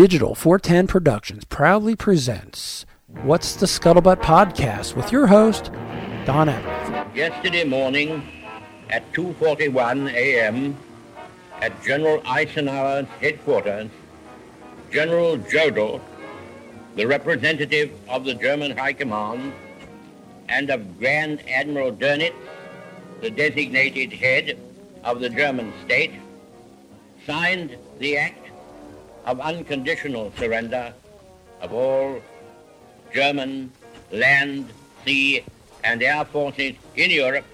Digital 410 Productions proudly presents What's the Scuttlebutt podcast with your host, Don Evans. Yesterday morning at 2.41 a.m. at General Eisenhower's headquarters, General Jodl, the representative of the German High Command, and of Grand Admiral Dönitz, the designated head of the German state, signed the act of unconditional surrender of all German land, sea, and air forces in Europe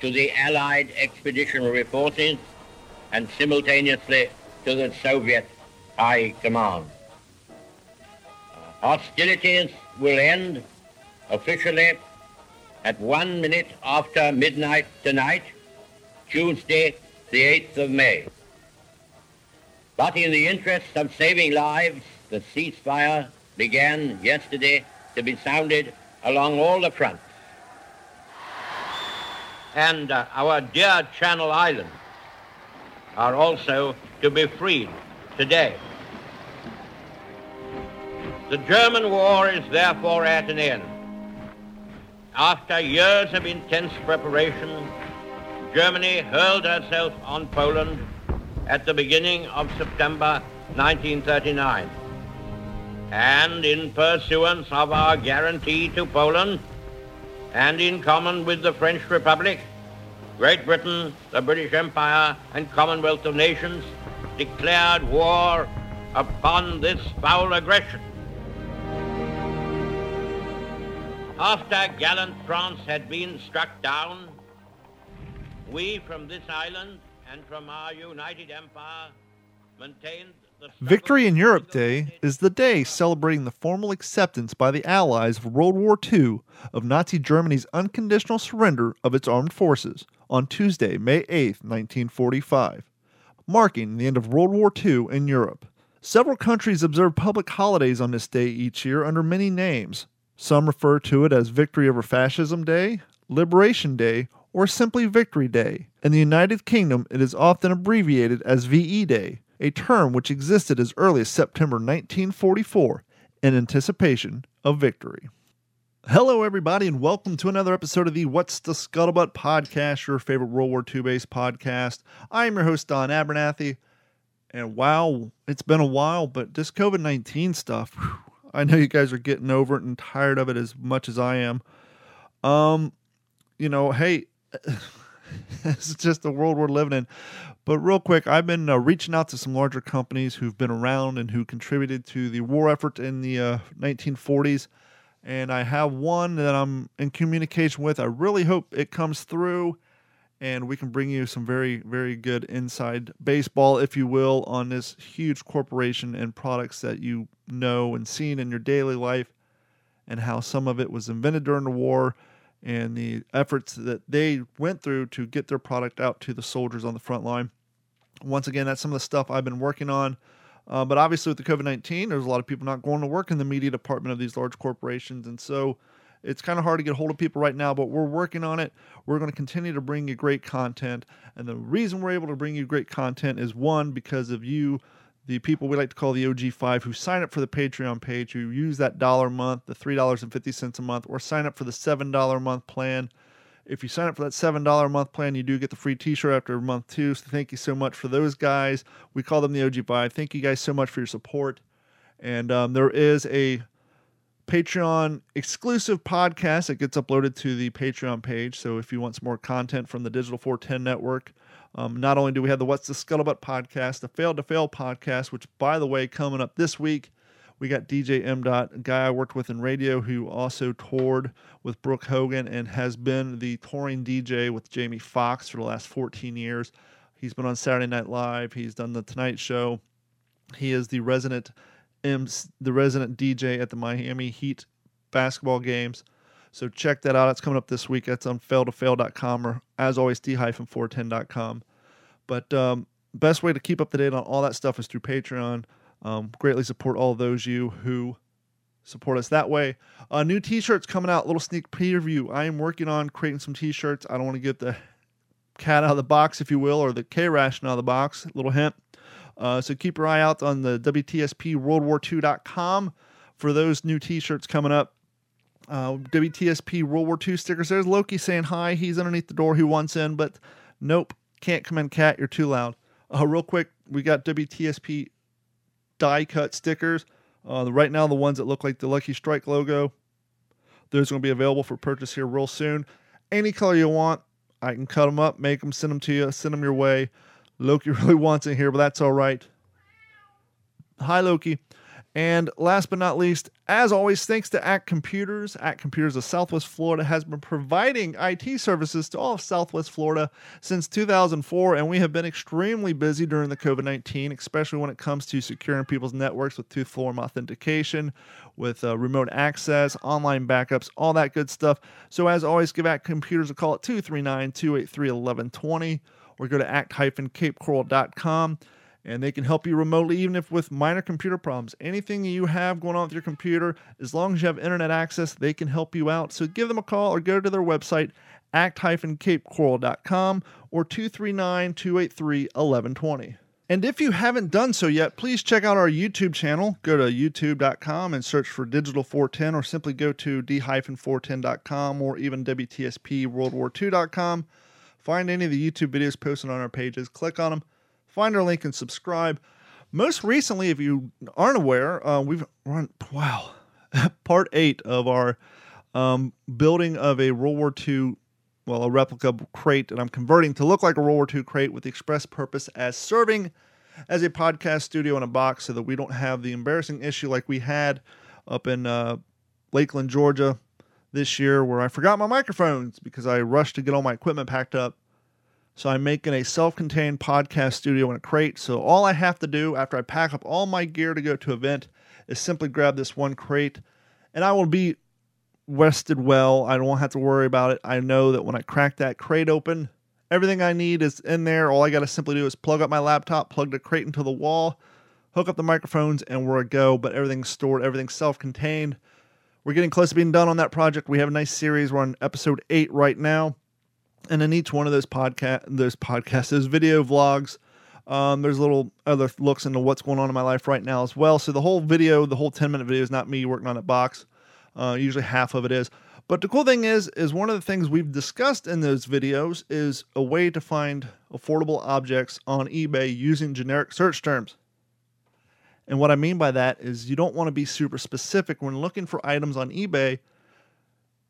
to the Allied expeditionary forces and simultaneously to the Soviet High Command. Hostilities will end officially at one minute after midnight tonight, Tuesday, the 8th of May. But in the interest of saving lives, the ceasefire began yesterday to be sounded along all the fronts. And uh, our dear Channel Islands are also to be freed today. The German war is therefore at an end. After years of intense preparation, Germany hurled herself on Poland at the beginning of September 1939. And in pursuance of our guarantee to Poland, and in common with the French Republic, Great Britain, the British Empire, and Commonwealth of Nations declared war upon this foul aggression. After gallant France had been struck down, we from this island and from our united empire maintained Victory in Europe Day is the day celebrating the formal acceptance by the Allies of World War II of Nazi Germany's unconditional surrender of its armed forces on Tuesday, May 8, 1945, marking the end of World War II in Europe. Several countries observe public holidays on this day each year under many names. Some refer to it as Victory over Fascism Day, Liberation Day, or simply Victory Day. In the United Kingdom, it is often abbreviated as VE Day, a term which existed as early as September 1944 in anticipation of victory. Hello, everybody, and welcome to another episode of the What's the Scuttlebutt podcast, your favorite World War II based podcast. I am your host, Don Abernathy. And wow, it's been a while, but this COVID 19 stuff, whew, I know you guys are getting over it and tired of it as much as I am. Um, you know, hey, it's just the world we're living in. But real quick, I've been uh, reaching out to some larger companies who've been around and who contributed to the war effort in the uh, 1940s. And I have one that I'm in communication with. I really hope it comes through and we can bring you some very, very good inside baseball, if you will, on this huge corporation and products that you know and seen in your daily life and how some of it was invented during the war and the efforts that they went through to get their product out to the soldiers on the front line. Once again, that's some of the stuff I've been working on. Uh, but obviously, with the COVID 19, there's a lot of people not going to work in the media department of these large corporations. And so it's kind of hard to get a hold of people right now, but we're working on it. We're going to continue to bring you great content. And the reason we're able to bring you great content is one, because of you the people we like to call the OG5 who sign up for the Patreon page, who use that dollar a month, the $3.50 a month, or sign up for the $7 a month plan. If you sign up for that $7 a month plan, you do get the free t shirt after month too. So thank you so much for those guys. We call them the OG5. Thank you guys so much for your support. And um, there is a Patreon exclusive podcast that gets uploaded to the Patreon page. So if you want some more content from the Digital 410 network, um, not only do we have the What's the Scuttlebutt podcast, the Fail to Fail podcast, which, by the way, coming up this week, we got DJ M. Dot, a guy I worked with in radio who also toured with Brooke Hogan and has been the touring DJ with Jamie Foxx for the last 14 years. He's been on Saturday Night Live. He's done the Tonight Show. He is the resident M, the resident DJ at the Miami Heat basketball games. So check that out. It's coming up this week. That's on failtofail.com or as always, d-410.com. But um, best way to keep up to date on all that stuff is through Patreon. Um, greatly support all those you who support us that way. Uh, new t-shirts coming out. Little sneak preview. I am working on creating some t-shirts. I don't want to get the cat out of the box, if you will, or the K ration out of the box. Little hint. Uh, so keep your eye out on the WTSP World War II.com for those new t shirts coming up. Uh, WTSP World War II stickers. There's Loki saying hi. He's underneath the door. He wants in, but nope, can't come in, cat. You're too loud. Uh, real quick, we got WTSP die cut stickers. Uh, right now, the ones that look like the Lucky Strike logo, those are going to be available for purchase here real soon. Any color you want, I can cut them up, make them, send them to you, send them your way. Loki really wants it here, but that's all right. Hi, Loki. And last but not least, as always, thanks to Act Computers. Act Computers of Southwest Florida has been providing IT services to all of Southwest Florida since 2004, and we have been extremely busy during the COVID 19, especially when it comes to securing people's networks with two form authentication, with uh, remote access, online backups, all that good stuff. So, as always, give Act Computers a call at 239 283 1120 or go to act-capecoral.com and they can help you remotely, even if with minor computer problems. Anything you have going on with your computer, as long as you have internet access, they can help you out. So give them a call or go to their website, act-capecoral.com or 239-283-1120. And if you haven't done so yet, please check out our YouTube channel. Go to youtube.com and search for Digital 410 or simply go to d-410.com or even WTSP World War II.com. Find any of the YouTube videos posted on our pages, click on them find our link and subscribe. Most recently, if you aren't aware, uh, we've run wow part eight of our um, building of a World War II, well, a replica crate, and I'm converting to look like a World War II crate with the express purpose as serving as a podcast studio in a box, so that we don't have the embarrassing issue like we had up in uh, Lakeland, Georgia, this year, where I forgot my microphones because I rushed to get all my equipment packed up so I'm making a self-contained podcast studio in a crate. So all I have to do after I pack up all my gear to go to event is simply grab this one crate and I will be rested well. I don't have to worry about it. I know that when I crack that crate open, everything I need is in there. All I got to simply do is plug up my laptop, plug the crate into the wall, hook up the microphones, and we're a go. But everything's stored, everything's self contained. We're getting close to being done on that project. We have a nice series. We're on episode eight right now and in each one of those podcast, those podcasts, those video vlogs, um, there's little other looks into what's going on in my life right now as well. So the whole video, the whole 10 minute video, is not me working on a box. Uh, usually half of it is. But the cool thing is, is one of the things we've discussed in those videos is a way to find affordable objects on eBay using generic search terms. And what I mean by that is you don't want to be super specific when looking for items on eBay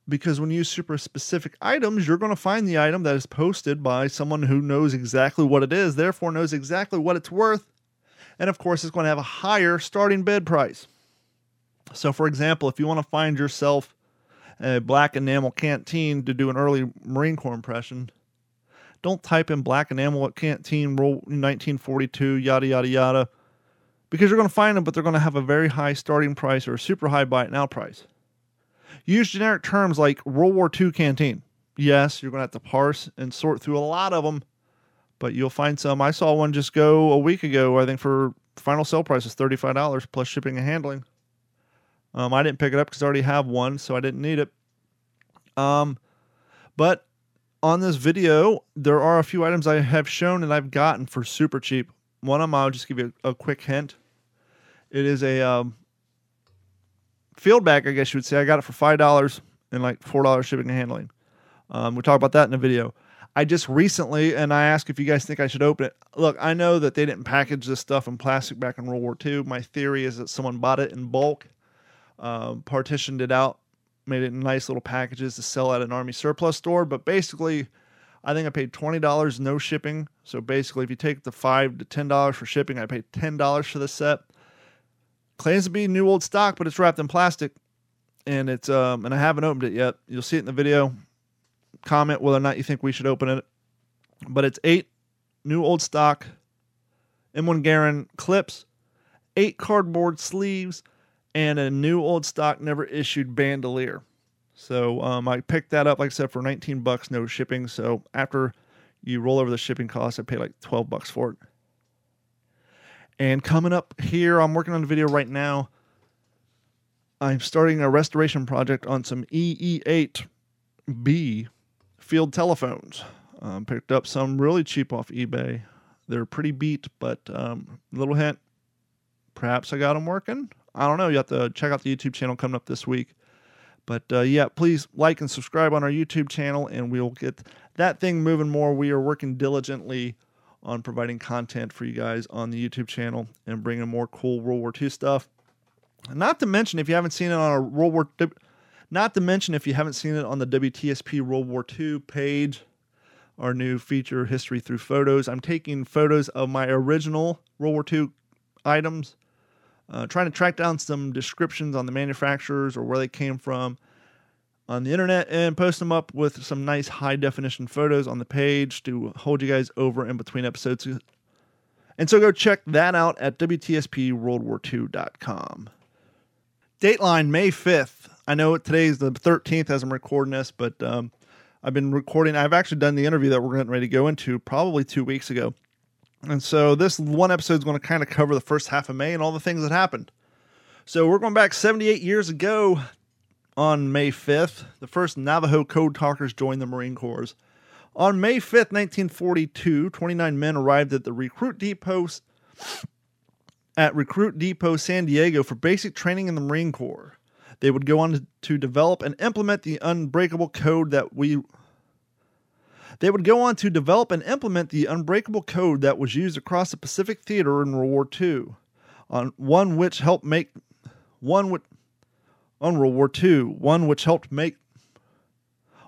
because when you use super specific items, you're going to find the item that is posted by someone who knows exactly what it is, therefore knows exactly what it's worth, and of course, it's going to have a higher starting bid price. So, for example, if you want to find yourself a black enamel canteen to do an early Marine Corps impression, don't type in black enamel canteen roll 1942 yada yada yada because you're going to find them, but they're going to have a very high starting price or a super high buy it now price. Use generic terms like World War II canteen. Yes, you're going to have to parse and sort through a lot of them, but you'll find some. I saw one just go a week ago, I think for final sale price is $35 plus shipping and handling. Um, I didn't pick it up because I already have one, so I didn't need it. Um, but on this video, there are a few items I have shown and I've gotten for super cheap. One of them, I'll just give you a, a quick hint. It is a um, field bag, I guess you would say. I got it for five dollars and like four dollars shipping and handling. Um, we talk about that in the video. I just recently, and I asked if you guys think I should open it. Look, I know that they didn't package this stuff in plastic back in World War II. My theory is that someone bought it in bulk, um, partitioned it out, made it in nice little packages to sell at an army surplus store. But basically, I think I paid twenty dollars no shipping. So basically, if you take the five to ten dollars for shipping, I paid ten dollars for the set claims to be new old stock, but it's wrapped in plastic, and it's um and I haven't opened it yet. You'll see it in the video. Comment whether or not you think we should open it. But it's eight new old stock M1 Garand clips, eight cardboard sleeves, and a new old stock never issued bandolier. So um, I picked that up, like I said, for 19 bucks, no shipping. So after you roll over the shipping costs, I pay like 12 bucks for it. And coming up here, I'm working on a video right now. I'm starting a restoration project on some EE8B field telephones. Um, picked up some really cheap off eBay. They're pretty beat, but um, little hint, perhaps I got them working. I don't know. You have to check out the YouTube channel coming up this week. But uh, yeah, please like and subscribe on our YouTube channel, and we'll get that thing moving more. We are working diligently on providing content for you guys on the YouTube channel and bringing more cool World War II stuff. Not to mention, if you haven't seen it on our World War, not to mention if you haven't seen it on the WTSP World War II page, our new feature history through photos. I'm taking photos of my original World War II items, uh, trying to track down some descriptions on the manufacturers or where they came from on the internet and post them up with some nice high definition photos on the page to hold you guys over in between episodes. And so go check that out at WTSPWorldWar2.com. Dateline May 5th. I know today is the 13th as I'm recording this, but um, I've been recording. I've actually done the interview that we're getting ready to go into probably two weeks ago. And so this one episode is going to kind of cover the first half of May and all the things that happened. So we're going back 78 years ago on May 5th. The first Navajo code talkers joined the Marine Corps. On May 5th, 1942, 29 men arrived at the recruit depot at Recruit Depot San Diego for basic training in the Marine Corps. They would go on to develop and implement the unbreakable code that we they would go on to develop and implement the unbreakable code that was used across the Pacific theater in World War II, on one which helped make one which on World War II, one which helped make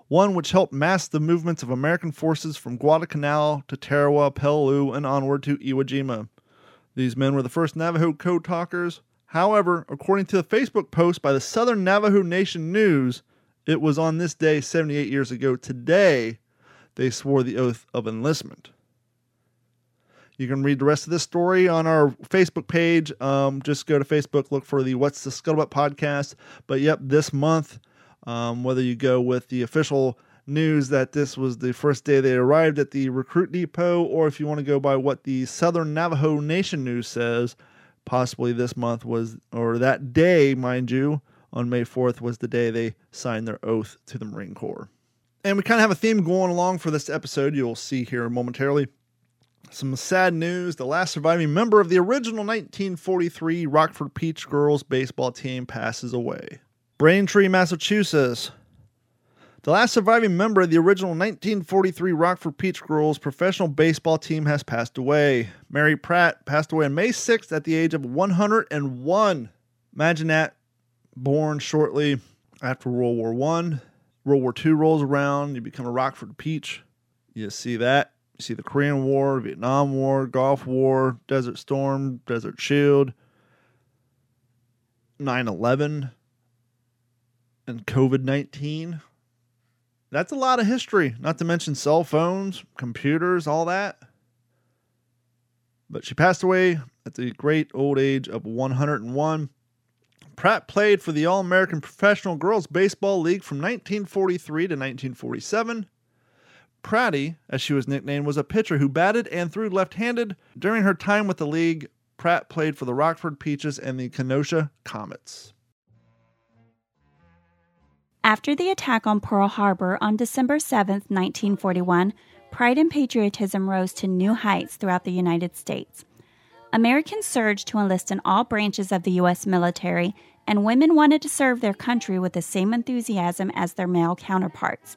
one which helped mask the movements of American forces from Guadalcanal to Tarawa, Peleliu, and onward to Iwo Jima. These men were the first Navajo code talkers. However, according to a Facebook post by the Southern Navajo Nation News, it was on this day 78 years ago today they swore the oath of enlistment. You can read the rest of this story on our Facebook page. Um, just go to Facebook, look for the What's the Scuttlebutt podcast. But yep, this month, um, whether you go with the official news that this was the first day they arrived at the recruit depot, or if you want to go by what the Southern Navajo Nation News says, possibly this month was, or that day, mind you, on May 4th was the day they signed their oath to the Marine Corps. And we kind of have a theme going along for this episode, you'll see here momentarily. Some sad news the last surviving member of the original 1943 Rockford Peach Girls baseball team passes away. Braintree, Massachusetts. The last surviving member of the original 1943 Rockford Peach Girls professional baseball team has passed away. Mary Pratt passed away on May 6th at the age of 101. Imagine that, born shortly after World War I. World War II rolls around, you become a Rockford Peach. You see that you see the Korean War, Vietnam War, Gulf War, Desert Storm, Desert Shield, 9 11, and COVID 19. That's a lot of history, not to mention cell phones, computers, all that. But she passed away at the great old age of 101. Pratt played for the All American Professional Girls Baseball League from 1943 to 1947. Pratty, as she was nicknamed, was a pitcher who batted and threw left handed. During her time with the league, Pratt played for the Rockford Peaches and the Kenosha Comets. After the attack on Pearl Harbor on December 7, 1941, pride and patriotism rose to new heights throughout the United States. Americans surged to enlist in all branches of the U.S. military, and women wanted to serve their country with the same enthusiasm as their male counterparts.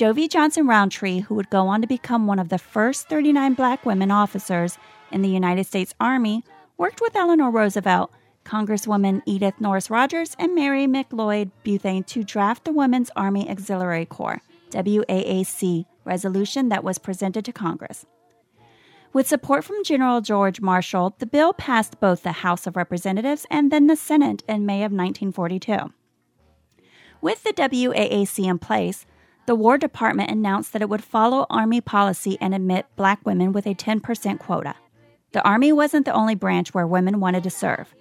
Dovey Johnson Roundtree, who would go on to become one of the first 39 black women officers in the United States Army, worked with Eleanor Roosevelt, Congresswoman Edith Nourse Rogers, and Mary McLeod Bethune to draft the Women's Army Auxiliary Corps, WAAC, resolution that was presented to Congress. With support from General George Marshall, the bill passed both the House of Representatives and then the Senate in May of 1942. With the WAAC in place, the War Department announced that it would follow Army policy and admit black women with a 10% quota. The Army wasn't the only branch where women wanted to serve,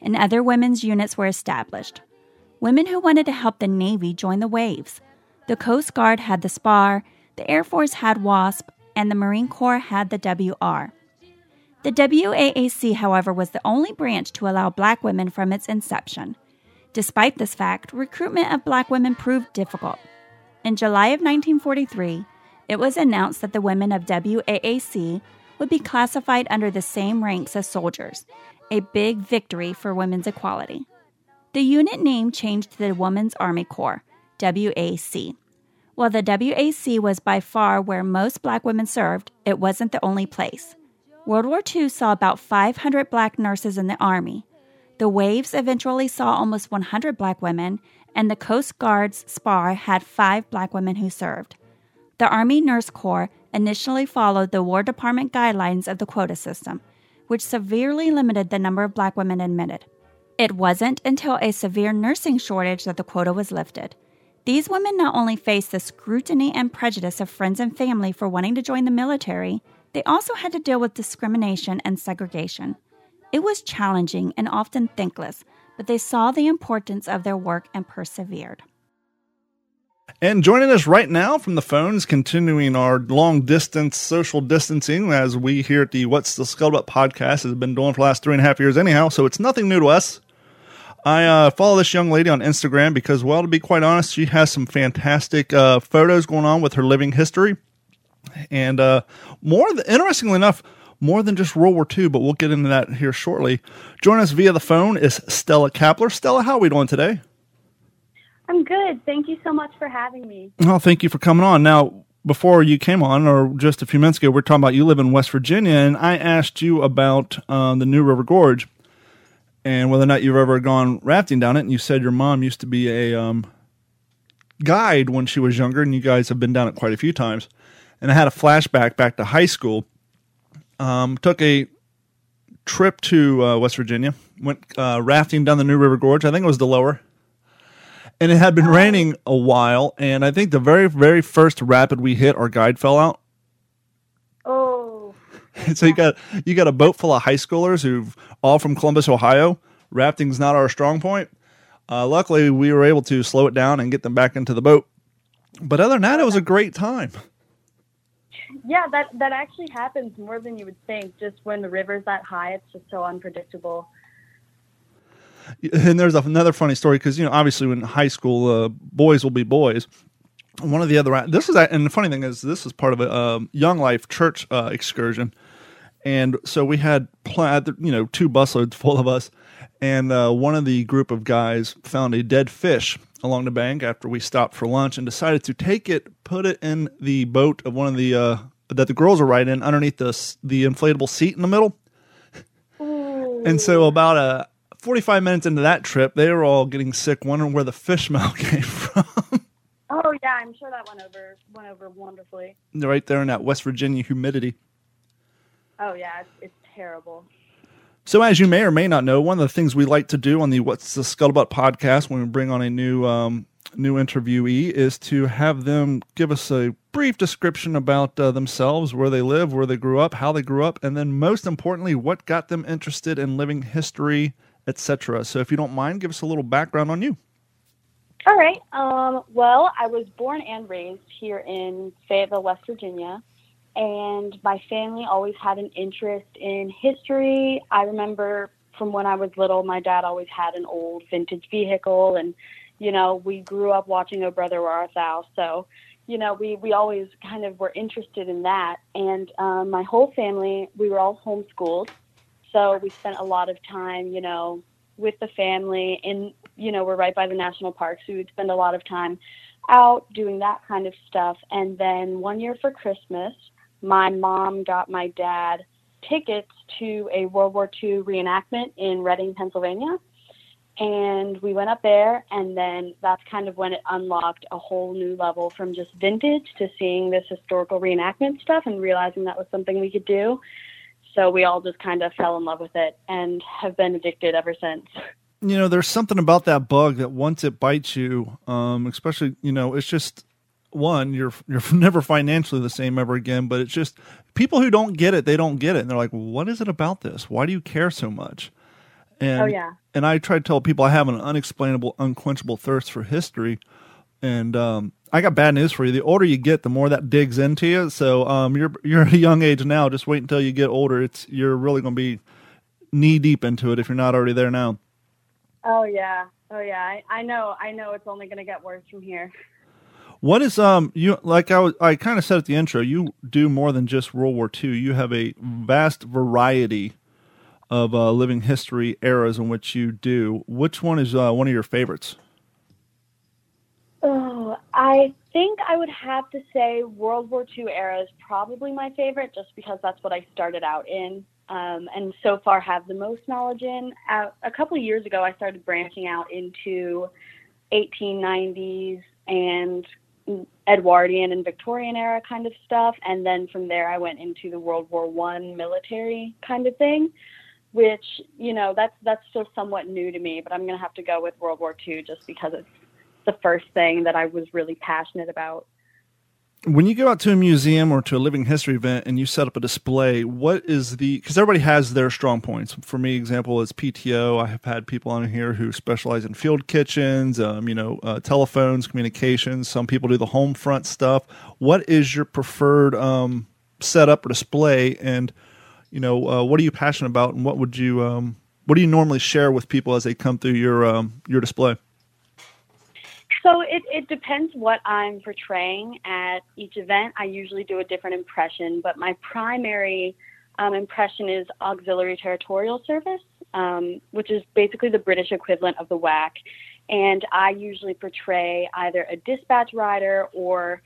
and other women's units were established. Women who wanted to help the Navy joined the Waves. The Coast Guard had the SPAR, the Air Force had WASP, and the Marine Corps had the WR. The WAAC, however, was the only branch to allow black women from its inception. Despite this fact, recruitment of black women proved difficult. In July of 1943, it was announced that the women of WAAC would be classified under the same ranks as soldiers, a big victory for women's equality. The unit name changed to the Women's Army Corps, WAC. While the WAC was by far where most black women served, it wasn't the only place. World War II saw about 500 black nurses in the Army. The Waves eventually saw almost 100 black women, and the Coast Guard's SPAR had five black women who served. The Army Nurse Corps initially followed the War Department guidelines of the quota system, which severely limited the number of black women admitted. It wasn't until a severe nursing shortage that the quota was lifted. These women not only faced the scrutiny and prejudice of friends and family for wanting to join the military, they also had to deal with discrimination and segregation. It was challenging and often thankless, but they saw the importance of their work and persevered. And joining us right now from the phones, continuing our long distance social distancing as we here at the What's the Scuttlebutt podcast has been doing for the last three and a half years, anyhow. So it's nothing new to us. I uh, follow this young lady on Instagram because, well, to be quite honest, she has some fantastic uh, photos going on with her living history. And uh, more, th- interestingly enough, more than just World War II, but we'll get into that here shortly. Join us via the phone is Stella Kapler. Stella, how are we doing today? I'm good. Thank you so much for having me. Well, thank you for coming on. Now, before you came on, or just a few minutes ago, we are talking about you live in West Virginia, and I asked you about um, the New River Gorge and whether or not you've ever gone rafting down it. And you said your mom used to be a um, guide when she was younger, and you guys have been down it quite a few times. And I had a flashback back to high school. Um, took a trip to uh, West Virginia, went uh, rafting down the New River Gorge. I think it was the lower. And it had been raining a while, and I think the very, very first rapid we hit, our guide fell out. Oh. so you got you got a boat full of high schoolers who've all from Columbus, Ohio. Rafting's not our strong point. Uh, luckily, we were able to slow it down and get them back into the boat. But other than that, it was a great time. Yeah, that that actually happens more than you would think. Just when the river's that high, it's just so unpredictable. And there's another funny story because you know obviously when high school uh, boys will be boys. One of the other this is and the funny thing is this is part of a um, Young Life church uh, excursion, and so we had you know two busloads full of us, and uh, one of the group of guys found a dead fish along the bank after we stopped for lunch and decided to take it, put it in the boat of one of the uh, that the girls are riding underneath the the inflatable seat in the middle. And so about a uh, 45 minutes into that trip, they were all getting sick, wondering where the fish smell came from. Oh yeah, I'm sure that went over went over wonderfully. Right there in that West Virginia humidity. Oh yeah, it's, it's terrible. So, as you may or may not know, one of the things we like to do on the What's the Scuttlebutt podcast when we bring on a new um, new interviewee is to have them give us a brief description about uh, themselves, where they live, where they grew up, how they grew up, and then most importantly, what got them interested in living history, etc. So, if you don't mind, give us a little background on you. All right. Um, well, I was born and raised here in Fayetteville, West Virginia and my family always had an interest in history. I remember from when I was little, my dad always had an old vintage vehicle, and you know, we grew up watching Oh Brother Where Art Thou, so you know, we we always kind of were interested in that. And um, my whole family, we were all homeschooled, so we spent a lot of time, you know, with the family. And you know, we're right by the national park, so we'd spend a lot of time out doing that kind of stuff. And then one year for Christmas, my mom got my dad tickets to a World War II reenactment in Reading, Pennsylvania. And we went up there, and then that's kind of when it unlocked a whole new level from just vintage to seeing this historical reenactment stuff and realizing that was something we could do. So we all just kind of fell in love with it and have been addicted ever since. You know, there's something about that bug that once it bites you, um, especially, you know, it's just one, you're you're never financially the same ever again. But it's just people who don't get it, they don't get it, and they're like, "What is it about this? Why do you care so much?" And oh yeah. And I try to tell people I have an unexplainable, unquenchable thirst for history, and um, I got bad news for you. The older you get, the more that digs into you. So um, you're you're at a young age now. Just wait until you get older. It's you're really going to be knee deep into it if you're not already there now. Oh yeah, oh yeah. I, I know. I know. It's only going to get worse from here. What is um you like I was I kind of said at the intro you do more than just World War II. You have a vast variety of uh, living history eras in which you do. Which one is uh, one of your favorites? Oh, I think I would have to say World War II era is probably my favorite, just because that's what I started out in, um, and so far have the most knowledge in. Uh, a couple of years ago, I started branching out into 1890s and Edwardian and Victorian era kind of stuff, and then from there I went into the World War One military kind of thing, which you know that's that's still somewhat new to me. But I'm gonna have to go with World War Two just because it's the first thing that I was really passionate about when you go out to a museum or to a living history event and you set up a display, what is the because everybody has their strong points. For me, example is PTO. I have had people on here who specialize in field kitchens, um, you know, uh, telephones, communications. Some people do the home front stuff. What is your preferred um, setup or display, and you know, uh, what are you passionate about, and what would you um, what do you normally share with people as they come through your um, your display? So it, it depends what I'm portraying at each event. I usually do a different impression, but my primary um, impression is auxiliary territorial service, um, which is basically the British equivalent of the WAC. And I usually portray either a dispatch rider or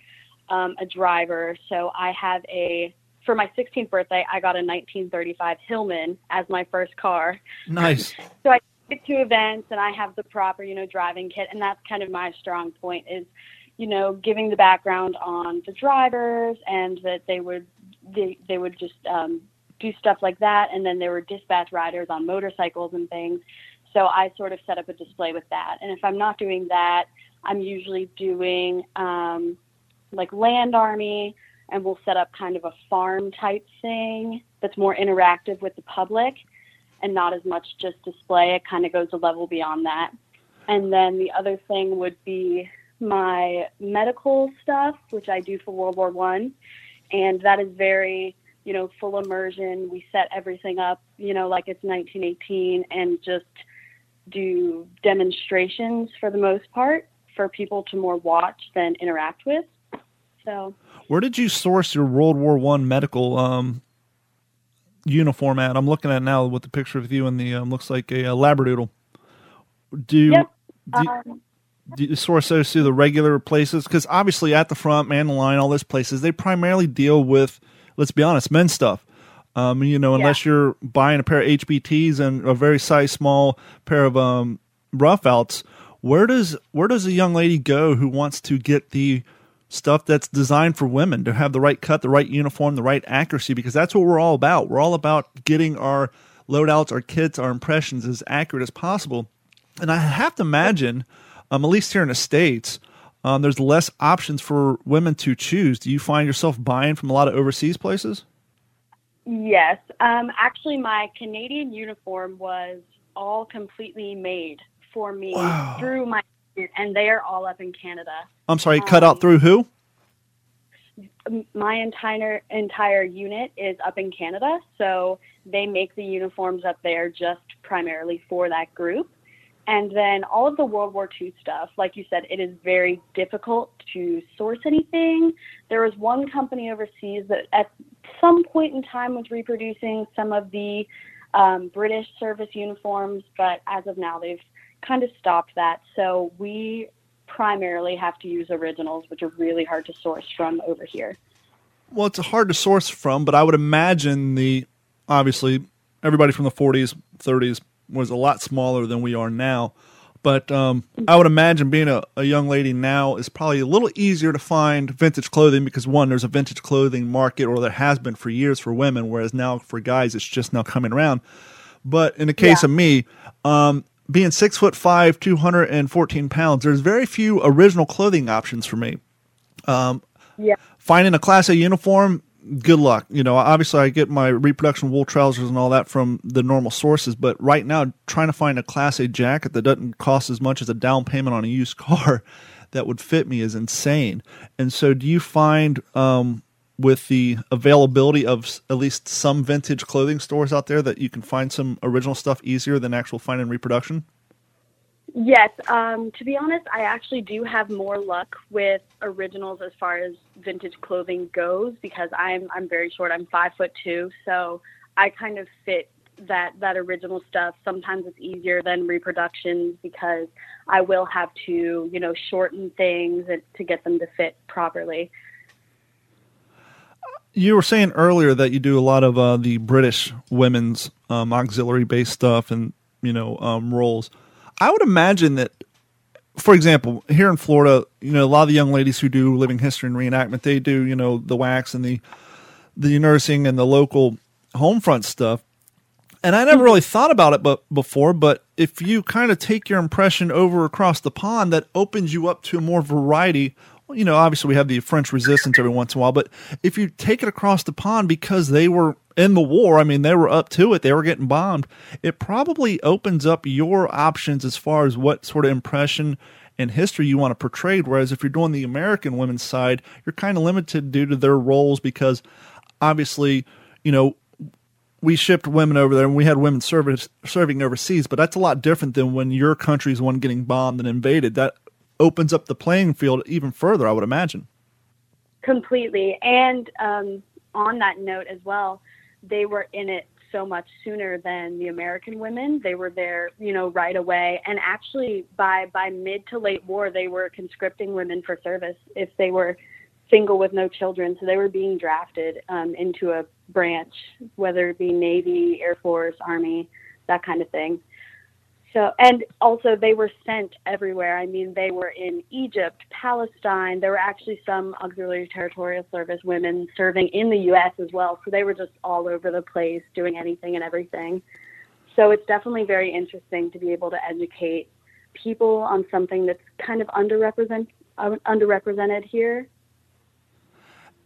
um, a driver. So I have a for my 16th birthday, I got a 1935 Hillman as my first car. Nice. so I to events and I have the proper, you know, driving kit. And that's kind of my strong point is, you know, giving the background on the drivers and that they would, they, they would just um, do stuff like that. And then there were dispatch riders on motorcycles and things. So I sort of set up a display with that. And if I'm not doing that, I'm usually doing um, like land army and we'll set up kind of a farm type thing that's more interactive with the public and not as much just display. It kind of goes a level beyond that. And then the other thing would be my medical stuff, which I do for World War One, and that is very, you know, full immersion. We set everything up, you know, like it's 1918, and just do demonstrations for the most part for people to more watch than interact with. So, where did you source your World War One medical um, uniform at? I'm looking at now with the picture of you and the um, looks like a, a labradoodle. Do you, yep. do, um, do you source those through the regular places? Because obviously at the front, man, the line, all those places, they primarily deal with, let's be honest, men's stuff. Um, you know, unless yeah. you're buying a pair of HBTs and a very size small pair of um, rough outs, where does where does a young lady go who wants to get the stuff that's designed for women to have the right cut, the right uniform, the right accuracy, because that's what we're all about. We're all about getting our loadouts, our kits, our impressions as accurate as possible. And I have to imagine, um, at least here in the States, um, there's less options for women to choose. Do you find yourself buying from a lot of overseas places? Yes. Um, actually, my Canadian uniform was all completely made for me wow. through my and they are all up in Canada. I'm sorry, um, cut out um, through who? My entire entire unit is up in Canada, so they make the uniforms up there just primarily for that group. And then all of the World War II stuff, like you said, it is very difficult to source anything. There was one company overseas that at some point in time was reproducing some of the um, British service uniforms, but as of now, they've kind of stopped that. So we primarily have to use originals, which are really hard to source from over here. Well, it's hard to source from, but I would imagine the obviously everybody from the 40s, 30s was a lot smaller than we are now. But um, I would imagine being a, a young lady now is probably a little easier to find vintage clothing because one, there's a vintage clothing market, or there has been for years for women, whereas now for guys it's just now coming around. But in the case yeah. of me, um, being six foot five, 214 pounds, there's very few original clothing options for me. Um, yeah. Finding a Class A uniform, good luck. You know, obviously I get my reproduction wool trousers and all that from the normal sources, but right now trying to find a Class A jacket that doesn't cost as much as a down payment on a used car that would fit me is insane. And so, do you find um, with the availability of at least some vintage clothing stores out there that you can find some original stuff easier than actual finding reproduction? Yes, um, to be honest, I actually do have more luck with originals as far as vintage clothing goes because I'm I'm very short. I'm five foot two, so I kind of fit that that original stuff. Sometimes it's easier than reproductions because I will have to you know shorten things to get them to fit properly. You were saying earlier that you do a lot of uh, the British women's um, auxiliary based stuff and you know um, roles. I would imagine that, for example, here in Florida, you know, a lot of the young ladies who do living history and reenactment, they do, you know, the WACs and the the nursing and the local home front stuff. And I never really thought about it but before, but if you kind of take your impression over across the pond, that opens you up to a more variety you know, obviously we have the French resistance every once in a while, but if you take it across the pond because they were in the war, I mean, they were up to it, they were getting bombed, it probably opens up your options as far as what sort of impression and history you want to portray. Whereas if you're doing the American women's side, you're kind of limited due to their roles because obviously, you know, we shipped women over there and we had women service, serving overseas, but that's a lot different than when your country's one getting bombed and invaded. That opens up the playing field even further, I would imagine. Completely. And um, on that note as well, they were in it so much sooner than the American women. They were there, you know, right away. And actually, by by mid to late war, they were conscripting women for service if they were single with no children. So they were being drafted um, into a branch, whether it be Navy, Air Force, Army, that kind of thing. So, and also they were sent everywhere. I mean, they were in Egypt, Palestine. There were actually some auxiliary territorial service women serving in the U.S. as well. So they were just all over the place doing anything and everything. So it's definitely very interesting to be able to educate people on something that's kind of underrepresented uh, underrepresented here.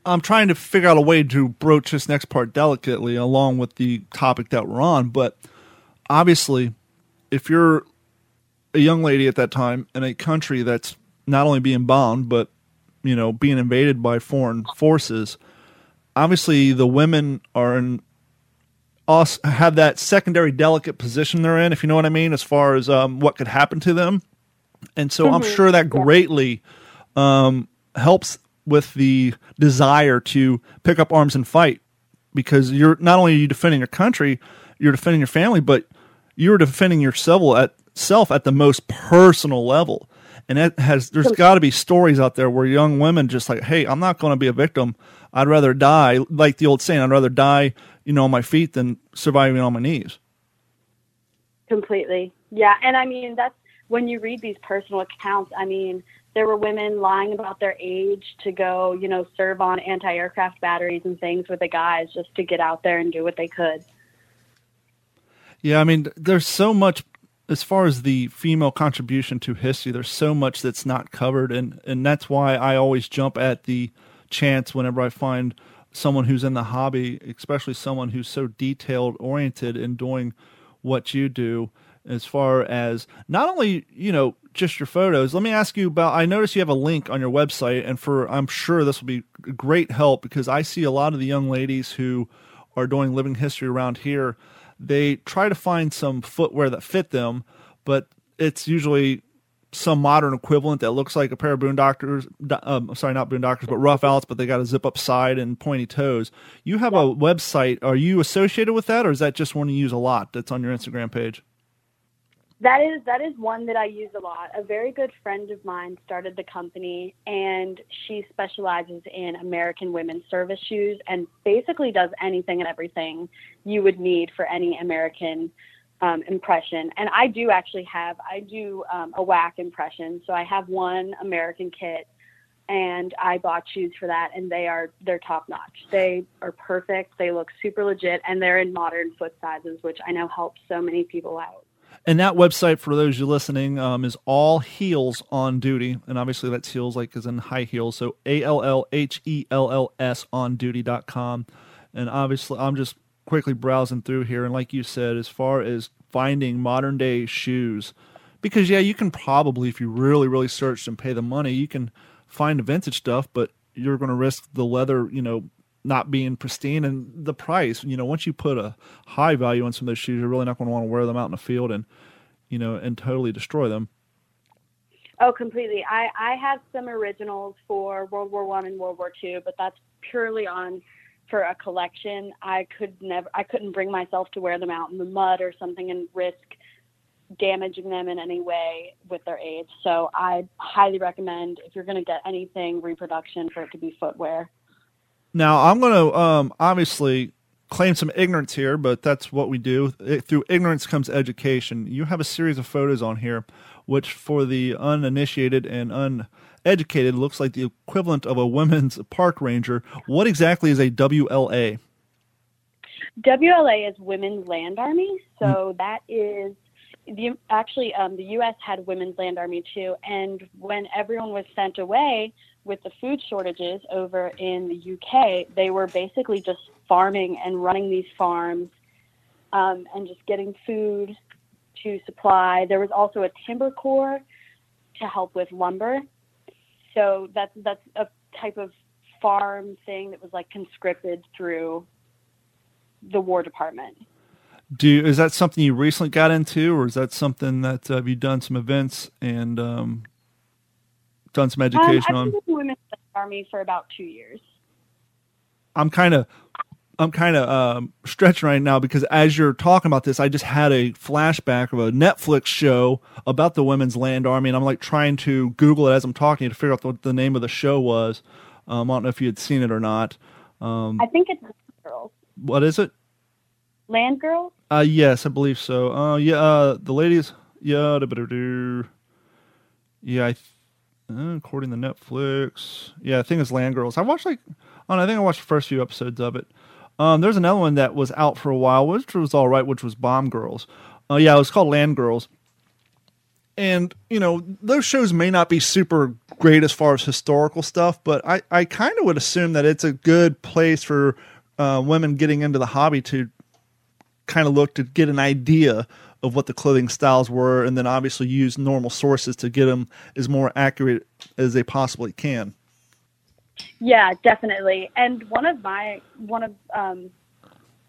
I'm trying to figure out a way to broach this next part delicately along with the topic that we're on, but obviously if you're a young lady at that time in a country that's not only being bombed but you know being invaded by foreign forces, obviously the women are in us have that secondary delicate position they're in, if you know what I mean, as far as um, what could happen to them. And so mm-hmm. I'm sure that greatly um, helps with the desire to pick up arms and fight because you're not only are you defending your country, you're defending your family, but you're defending yourself at self at the most personal level. And it has there's got to be stories out there where young women just like, hey, I'm not going to be a victim. I'd rather die, like the old saying, I'd rather die, you know, on my feet than surviving on my knees. Completely, yeah. And I mean, that's when you read these personal accounts. I mean, there were women lying about their age to go, you know, serve on anti-aircraft batteries and things with the guys just to get out there and do what they could. Yeah, I mean, there's so much as far as the female contribution to history. There's so much that's not covered, and and that's why I always jump at the chance whenever I find someone who's in the hobby, especially someone who's so detailed oriented in doing what you do as far as not only you know just your photos let me ask you about i notice you have a link on your website and for i'm sure this will be great help because i see a lot of the young ladies who are doing living history around here they try to find some footwear that fit them, but it's usually some modern equivalent that looks like a pair of boondockers. Um, sorry, not boondockers, but rough outs, but they got a zip up side and pointy toes. You have yeah. a website. Are you associated with that, or is that just one you use a lot? That's on your Instagram page. That is that is one that I use a lot. A very good friend of mine started the company and she specializes in American women's service shoes and basically does anything and everything you would need for any American um, impression. And I do actually have I do um, a WAC impression. So I have one American kit and I bought shoes for that and they are they're top notch. They are perfect. They look super legit and they're in modern foot sizes, which I know helps so many people out. And that website, for those you listening, um, is all heels on duty. And obviously that's heels like as in high heels. So A L L H E L L S on duty.com. And obviously I'm just quickly browsing through here. And like you said, as far as finding modern day shoes, because yeah, you can probably, if you really, really search and pay the money, you can find vintage stuff, but you're going to risk the leather, you know, not being pristine and the price. You know, once you put a high value on some of those shoes, you're really not going to want to wear them out in the field and you know and totally destroy them. Oh, completely. I, I have some originals for World War One and World War Two, but that's purely on for a collection. I could never, I couldn't bring myself to wear them out in the mud or something and risk damaging them in any way with their age. So I highly recommend if you're going to get anything reproduction for it to be footwear. Now I'm going to um, obviously claim some ignorance here, but that's what we do. It, through ignorance comes education. You have a series of photos on here, which for the uninitiated and uneducated looks like the equivalent of a women's park ranger. What exactly is a WLA? WLA is Women's Land Army. So mm. that is the, actually um, the U.S. had Women's Land Army too. And when everyone was sent away with the food shortages over in the UK, they were basically just farming and running these farms um, and just getting food to supply. There was also a timber corps to help with lumber. So that's that's a type of farm thing that was like conscripted through the War Department. Do you, is that something you recently got into, or is that something that uh, have you done some events and um, done some education um, I've been on? Women's Army for about two years. I'm kind of I'm kind of um, stretching right now because as you're talking about this, I just had a flashback of a Netflix show about the Women's Land Army, and I'm like trying to Google it as I'm talking to figure out what the name of the show was. Um, I don't know if you had seen it or not. Um, I think it's Land Girls. What is it? Land Girls. Uh, yes, I believe so. Uh, yeah, uh, the ladies. Yeah, do yeah. I, uh, according to Netflix, yeah, I think it's Land Girls. I watched like, I, I think I watched the first few episodes of it. Um, there's another one that was out for a while, which was all right, which was Bomb Girls. Uh, yeah, it was called Land Girls. And, you know, those shows may not be super great as far as historical stuff, but I, I kind of would assume that it's a good place for uh, women getting into the hobby to kind of look to get an idea of what the clothing styles were and then obviously use normal sources to get them as more accurate as they possibly can. Yeah, definitely. And one of my one of um,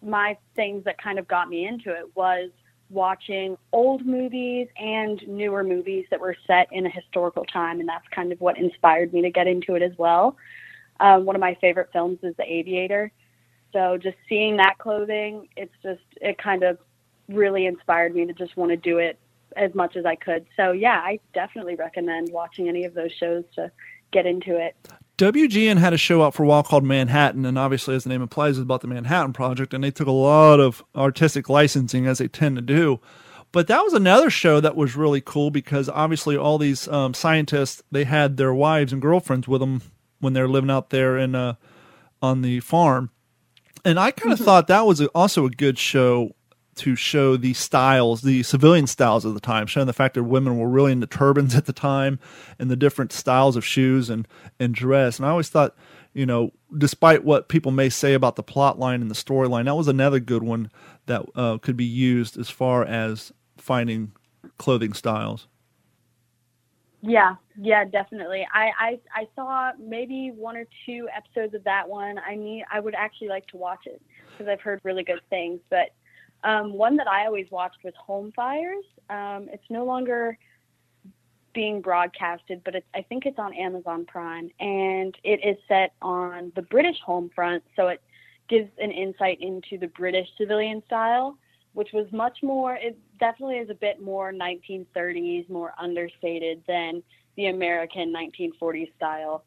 my things that kind of got me into it was watching old movies and newer movies that were set in a historical time, and that's kind of what inspired me to get into it as well. Um, one of my favorite films is The Aviator, so just seeing that clothing, it's just it kind of really inspired me to just want to do it as much as I could. So yeah, I definitely recommend watching any of those shows to get into it. WGN had a show out for a while called Manhattan, and obviously, as the name implies, it's about the Manhattan Project, and they took a lot of artistic licensing as they tend to do. But that was another show that was really cool because obviously all these um, scientists they had their wives and girlfriends with them when they're living out there in uh, on the farm, and I kind of mm-hmm. thought that was also a good show to show the styles, the civilian styles of the time, showing the fact that women were really into turbans at the time and the different styles of shoes and, and dress. And I always thought, you know, despite what people may say about the plot line and the storyline, that was another good one that uh, could be used as far as finding clothing styles. Yeah, yeah, definitely. I, I I saw maybe one or two episodes of that one. I need I would actually like to watch it because I've heard really good things. But um, one that I always watched was Home Fires. Um, it's no longer being broadcasted, but I think it's on Amazon Prime, and it is set on the British home front, so it gives an insight into the British civilian style which was much more, it definitely is a bit more 1930s, more understated than the American 1940s style.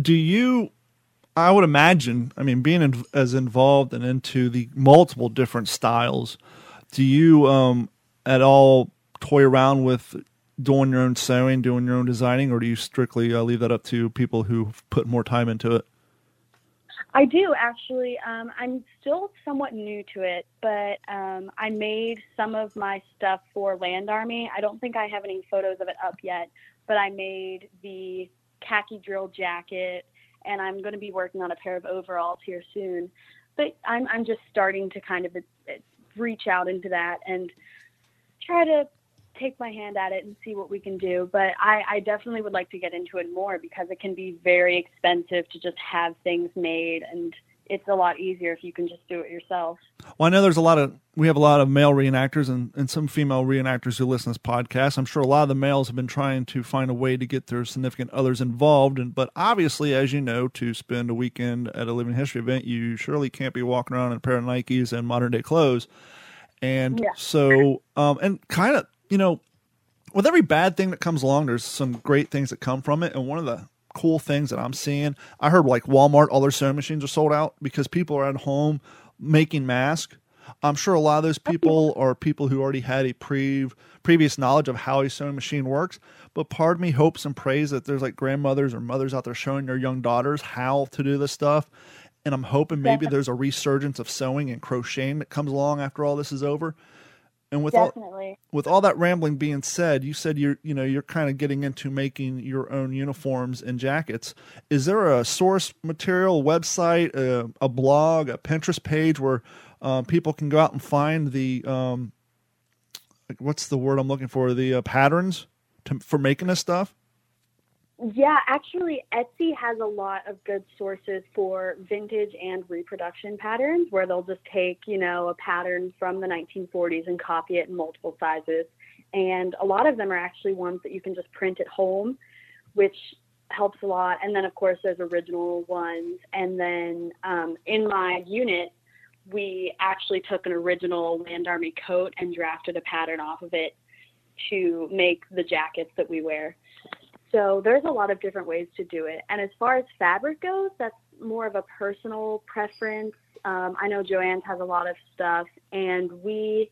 Do you, I would imagine, I mean, being in, as involved and into the multiple different styles, do you um, at all toy around with doing your own sewing, doing your own designing, or do you strictly uh, leave that up to people who put more time into it? I do actually. Um, I'm still somewhat new to it, but um, I made some of my stuff for Land Army. I don't think I have any photos of it up yet, but I made the khaki drill jacket, and I'm going to be working on a pair of overalls here soon. But I'm I'm just starting to kind of uh, reach out into that and try to take my hand at it and see what we can do. But I, I definitely would like to get into it more because it can be very expensive to just have things made and it's a lot easier if you can just do it yourself. Well, I know there's a lot of we have a lot of male reenactors and, and some female reenactors who listen to this podcast. I'm sure a lot of the males have been trying to find a way to get their significant others involved. And but obviously, as you know, to spend a weekend at a living history event, you surely can't be walking around in a pair of Nikes and modern day clothes. And Yeah. so, um, and kind of, you know, with every bad thing that comes along, there's some great things that come from it. And one of the cool things that I'm seeing, I heard like Walmart, all their sewing machines are sold out because people are at home making masks. I'm sure a lot of those people are people who already had a pre previous knowledge of how a sewing machine works. But part of me hopes and prays that there's like grandmothers or mothers out there showing their young daughters how to do this stuff. And I'm hoping maybe there's a resurgence of sewing and crocheting that comes along after all this is over. And with all with all that rambling being said, you said you're you know you're kind of getting into making your own uniforms and jackets. Is there a source material website, a, a blog, a Pinterest page where um, people can go out and find the um, what's the word I'm looking for? The uh, patterns to, for making this stuff. Yeah, actually, Etsy has a lot of good sources for vintage and reproduction patterns where they'll just take, you know, a pattern from the 1940s and copy it in multiple sizes. And a lot of them are actually ones that you can just print at home, which helps a lot. And then, of course, there's original ones. And then um, in my unit, we actually took an original Land Army coat and drafted a pattern off of it to make the jackets that we wear. So there's a lot of different ways to do it. And as far as fabric goes, that's more of a personal preference. Um, I know Joann's has a lot of stuff, and we,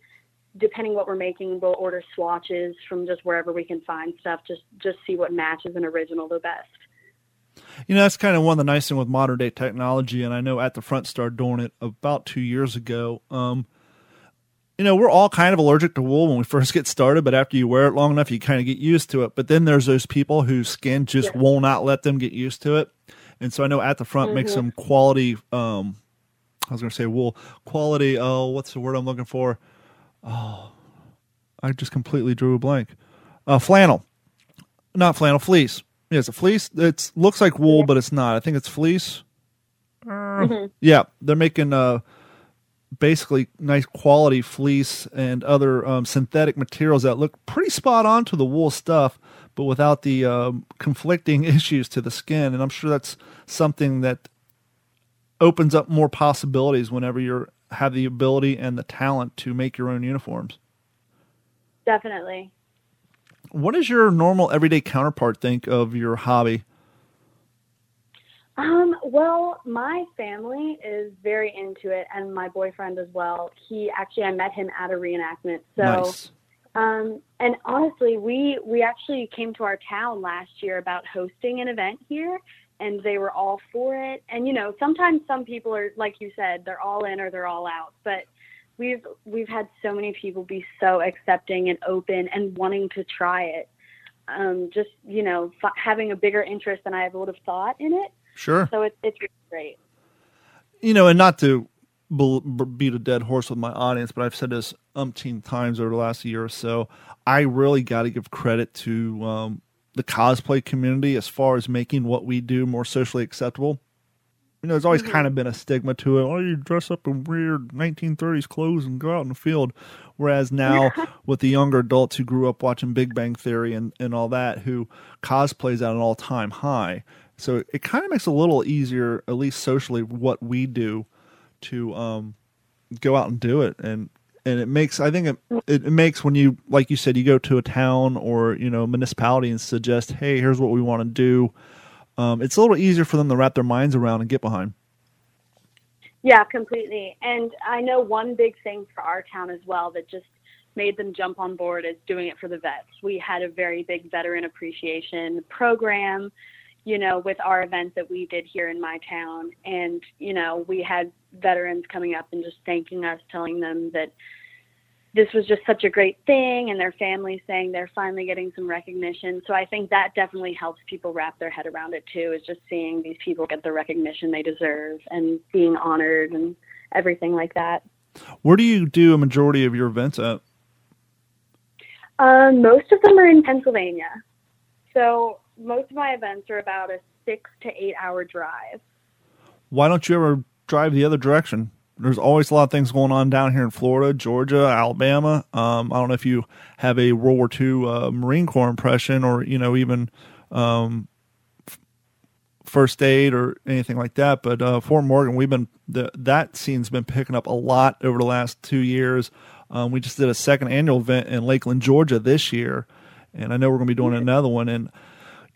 depending what we're making, we'll order swatches from just wherever we can find stuff. Just just see what matches an original the best. You know, that's kind of one of the nice thing with modern day technology, and I know at the front started doing it about two years ago. Um, you know, we're all kind of allergic to wool when we first get started, but after you wear it long enough, you kind of get used to it. But then there's those people whose skin just Yeah. will not let them get used to it. And so I know at the front makes some quality, um, I was going to say wool, quality, oh, what's the word I'm looking for? Oh, I just completely drew a blank. Uh, flannel. Not flannel, fleece. Yeah, it's a fleece. It looks like wool, but it's not. I think it's fleece. Uh, Yeah, they're making uh, basically nice quality fleece and other um, synthetic materials that look pretty spot on to the wool stuff, but without the um, conflicting issues to the skin. And I'm sure that's something that opens up more possibilities whenever you have the ability and the talent to make your own uniforms. Definitely. What does your normal everyday counterpart think of your hobby? Um, well, my family is very into it, and my boyfriend as well. He actually, I met him at a reenactment. So, nice. um, and honestly, we we actually came to our town last year about hosting an event here, and they were all for it. And you know, sometimes some people are like you said, they're all in or they're all out. But we've we've had so many people be so accepting and open and wanting to try it. Um, just you know, f- having a bigger interest than I would have thought in it. Sure. So it's it's great. you know, and not to beat a dead horse with my audience, but I've said this umpteen times over the last year or so. I really got to give credit to um, the cosplay community as far as making what we do more socially acceptable. You know, there's always kind of been a stigma to it. Oh, you dress up in weird 1930s clothes and go out in the field. Whereas now, with the younger adults who grew up watching Big Bang Theory and, and all that, who cosplays at an all time high. So it kind of makes it a little easier, at least socially, what we do to um, go out and do it. And and it makes I think it, it makes when you like you said you go to a town or you know municipality and suggest hey here's what we want to do. Um, it's a little easier for them to wrap their minds around and get behind. Yeah, completely. And I know one big thing for our town as well that just made them jump on board is doing it for the vets. We had a very big veteran appreciation program, you know, with our event that we did here in my town. And, you know, we had veterans coming up and just thanking us, telling them that this was just such a great thing and their families saying they're finally getting some recognition. So I think that definitely helps people wrap their head around it too, is just seeing these people get the recognition they deserve and being honored and everything like that. Where do you do a majority of your events at? Um, most of them are in Pennsylvania. So most of my events are about a six to eight hour drive. Why don't you ever drive the other direction. There's always a lot of things going on down here in Florida, Georgia, Alabama. Um, I don't know if you have a World War II uh, Marine Corps impression, or you know even um, first aid or anything like that. But uh, Fort Morgan, we've been the, that scene's been picking up a lot over the last two years. Um, we just did a second annual event in Lakeland, Georgia this year, and I know we're going to be doing another one. And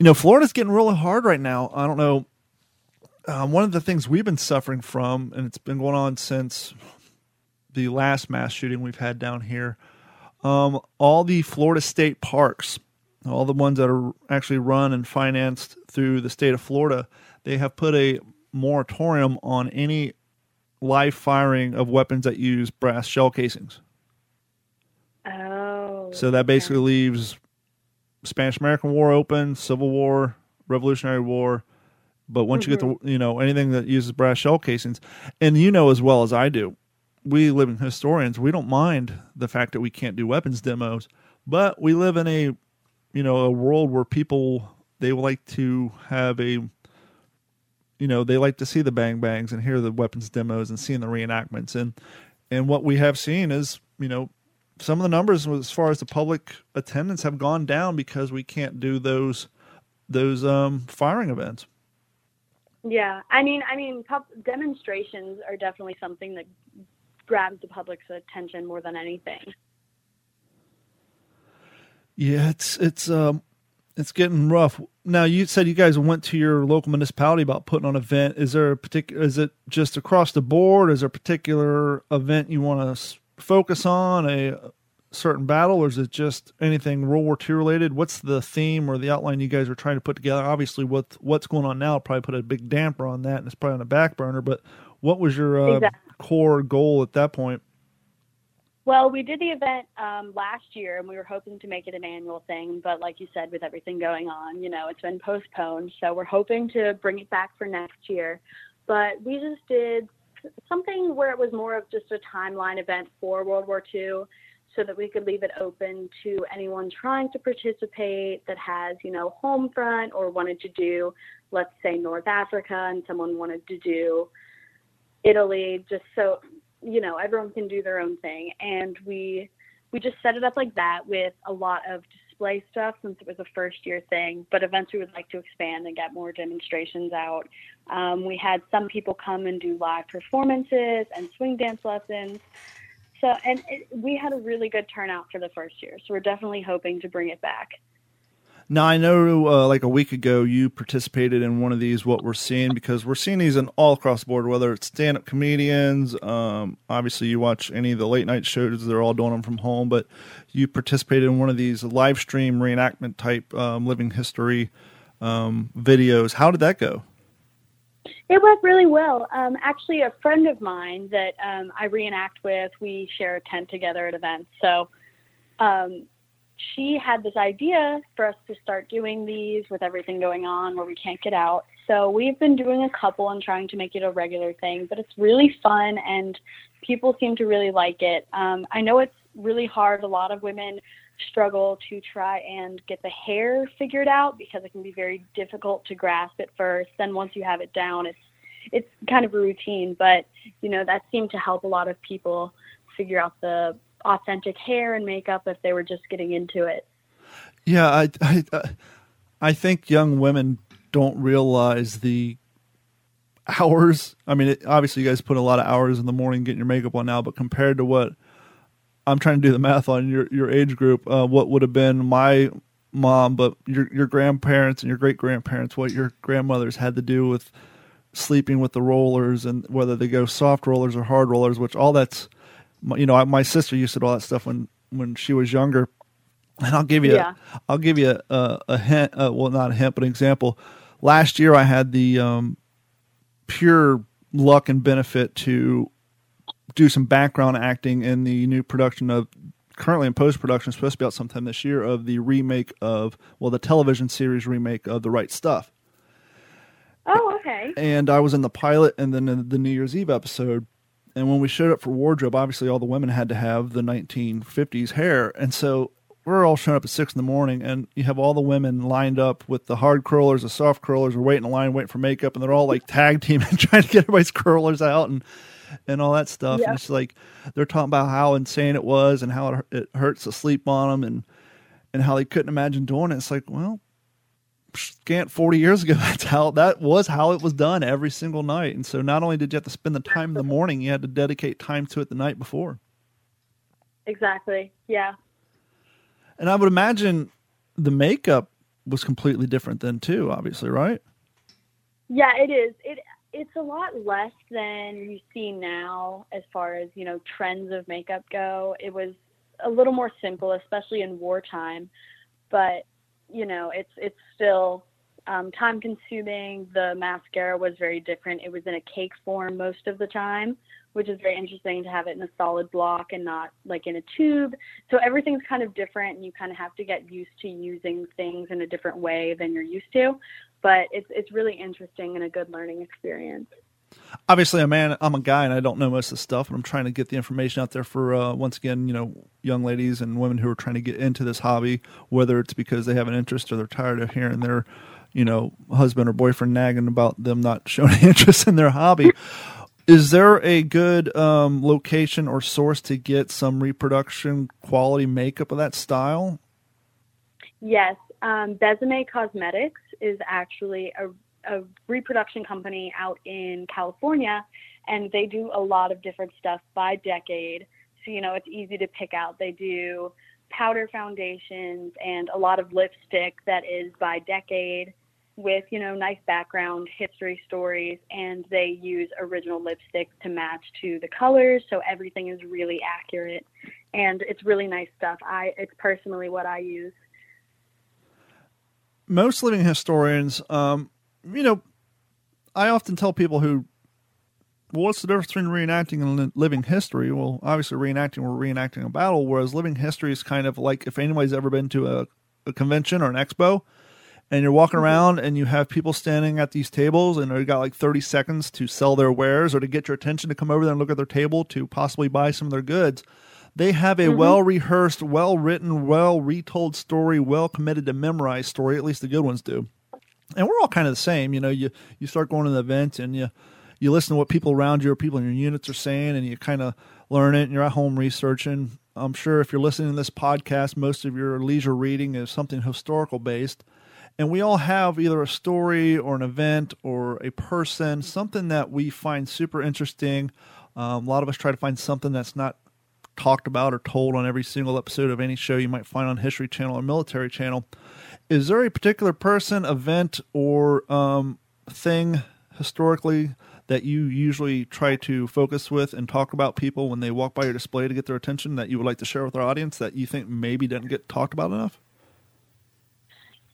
you know, Florida's getting really hard right now. I don't know. Um, one of the things we've been suffering from, and it's been going on since the last mass shooting we've had down here. Um, all the Florida state parks, all the ones that are actually run and financed through the state of Florida, they have put a moratorium on any live firing of weapons that use brass shell casings. Oh. So that basically leaves Spanish American War open, Civil War, Revolutionary War. But once you get mm-hmm. to you know anything that uses brass shell casings, and you know as well as I do, we living historians, we don't mind the fact that we can't do weapons demos, but we live in a you know a world where people they like to have a you know they like to see the bang bangs and hear the weapons demos and seeing the reenactments and and what we have seen is you know some of the numbers as far as the public attendance have gone down because we can't do those those um, firing events. Yeah, I mean, I mean, pub- demonstrations are definitely something that grabs the public's attention more than anything. Yeah, it's it's um it's getting rough. Now you said you guys went to your local municipality about putting on an event. Is there a particular? Is it just across the board? Is there a particular event you want to focus on a certain battle, or is it just anything World War II related? What's the theme or the outline you guys are trying to put together? Obviously, with what's going on now, probably put a big damper on that, and it's probably on a back burner. But what was your uh, Exactly. core goal at that point? Well, we did the event um, last year, and we were hoping to make it an annual thing. But like you said, with everything going on, you know, it's been postponed. So we're hoping to bring it back for next year. But we just did something where it was more of just a timeline event for World War II, so that we could leave it open to anyone trying to participate that has, you know, home front or wanted to do, let's say, North Africa, and someone wanted to do Italy, just so you know everyone can do their own thing. And we we just set it up like that with a lot of display stuff since it was a first year thing but eventually would like to expand and get more demonstrations out. Um, we had some people come and do live performances and swing dance lessons. So and it, we had a really good turnout for the first year so we're definitely hoping to bring it back Now I know, uh, like a week ago, you participated in one of these. What we're seeing because we're seeing these in all across the board. Whether it's stand-up comedians, um, obviously you watch any of the late night shows, they're all doing them from home. But you participated in one of these live stream reenactment type um, living history um, videos. How did that go? It went really well. Um, actually, a friend of mine that um, I reenact with, we share a tent together at events. So um, she had this idea for us to start doing these with everything going on where we can't get out. So we've been doing a couple and trying to make it a regular thing, but it's really fun and people seem to really like it. Um, I know it's really hard. A lot of women struggle to try and get the hair figured out because it can be very difficult to grasp at first. Then once you have it down, it's it's kind of a routine. But you know that seemed to help a lot of people figure out the authentic hair and makeup if they were just getting into it. Yeah, I, I, I think young women don't realize the hours. I mean, it, obviously, you guys put a lot of hours in the morning getting your makeup on now, but compared to what I'm trying to do the math on your your age group, uh, what would have been my mom, but your your grandparents and your great grandparents, what your grandmothers had to do with sleeping with the rollers and whether they go soft rollers or hard rollers, which all that's you know, my sister used to do all that stuff when when she was younger. And I'll give you, Yeah. a, I'll give you a, a, a hint. Uh, well, not a hint, but an example. Last year, I had the um, pure luck and benefit to do some background acting in the new production of currently in post production, supposed to be out sometime this year, of the remake of well, the television series remake of The Right Stuff Oh, okay. and I was in the pilot and then in the New Year's Eve episode. And when we showed up for wardrobe, obviously all the women had to have the 1950s hair. And so we're all showing up at six in the morning, and you have all the women lined up with the hard curlers, the soft curlers, We're waiting in line, waiting for makeup, and they're all like tag teaming, trying to get everybody's curlers out and and all that stuff. And it's like they're talking about how insane it was and how it, it hurts to sleep on them, and and how they couldn't imagine doing it. It's like, well, scant 40 years ago that's how that was how it was done every single night. And so not only did you have to spend the time in the morning you had to dedicate time to it the night before. Exactly. Yeah. And i would imagine the makeup was completely different then too obviously right? Yeah it is. It it's a lot less than you see now as far as you know trends of makeup go. It was a little more simple especially in wartime. But you know, it's it's still um, time consuming. The mascara was very different. It was in a cake form most of the time, which is very interesting to have it in a solid block and not like in a tube. So everything's kind of different, and you kind of have to get used to using things in a different way than you're used to. But it's it's really interesting and a good learning experience obviously a man i'm a guy and i don't know most of the stuff and i'm trying to get the information out there for uh, once again you know young ladies and women who are trying to get into this hobby whether it's because they have an interest or they're tired of hearing their you know husband or boyfriend nagging about them not showing interest in their hobby. Is there a good um, location or source to get some reproduction quality makeup of that style? Yes um, Besame Cosmetics is actually a a reproduction company out in California, and they do a lot of different stuff by decade. So, you know, it's easy to pick out. They do powder foundations and a lot of lipstick that is by decade with, you know, nice background, history stories, and they use original lipstick to match to the colors. So everything is really accurate and it's really nice stuff. I it's personally what I use. Most living historians um, you know, I often tell people who, well, what's the difference between reenacting and living history? Well, obviously, reenacting, we're reenacting a battle, whereas living history is kind of like if anybody's ever been to a, a convention or an expo and you're walking mm-hmm. around and you have people standing at these tables and they've got like 30 seconds to sell their wares or to get your attention to come over there and look at their table to possibly buy some of their goods. They have a mm-hmm. well rehearsed, well written, well retold story, well committed to memorize story, at least the good ones do and we're all kind of the same. You know, you you start going to the event and you you listen to what people around you or people in your units are saying, and you kind of learn it. And you're at home researching. I'm sure if you're listening to this podcast, most of your leisure reading is something historical based. And we all have either a story or an event or a person, something that we find super interesting. Um, a lot of us try to find something that's not talked about or told on every single episode of any show you might find on History Channel or Military Channel is there a particular person, event, or um, thing historically that you usually try to focus with and talk about people when they walk by your display to get their attention that you would like to share with our audience that you think maybe didn't get talked about enough?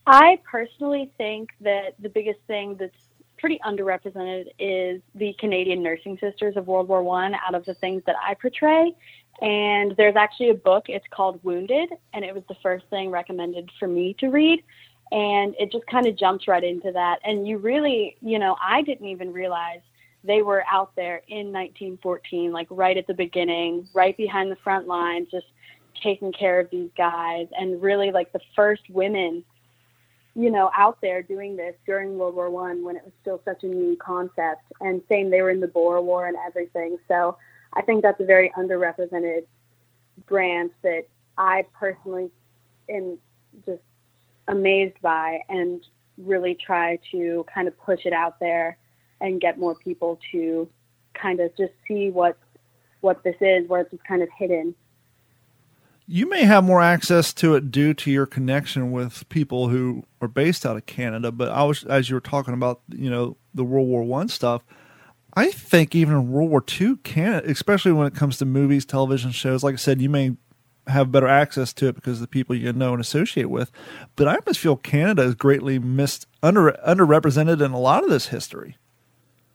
I personally think that the biggest thing that's pretty underrepresented is the Canadian nursing sisters of World War One out of the things that I portray. And there's actually a book, it's called Wounded, and it was the first thing recommended for me to read. And it just kind of jumps right into that. And you really, you know, I didn't even realize they were out there in 1914, like right at the beginning, right behind the front lines, just taking care of these guys. And really, like the first women, you know, out there doing this during World War One when it was still such a new concept. And same, they were in the Boer War and everything. So, I think that's a very underrepresented branch that I personally am just amazed by and really try to kind of push it out there and get more people to kind of just see what what this is where it's just kind of hidden you may have more access to it due to your connection with people who are based out of Canada. But I was, as you were talking about, you know, the World War One stuff. I think even in World War II Canada, especially when it comes to movies, television shows. Like I said, you may have better access to it because of the people you know and associate with. But I almost feel Canada is greatly missed, under underrepresented in a lot of this history.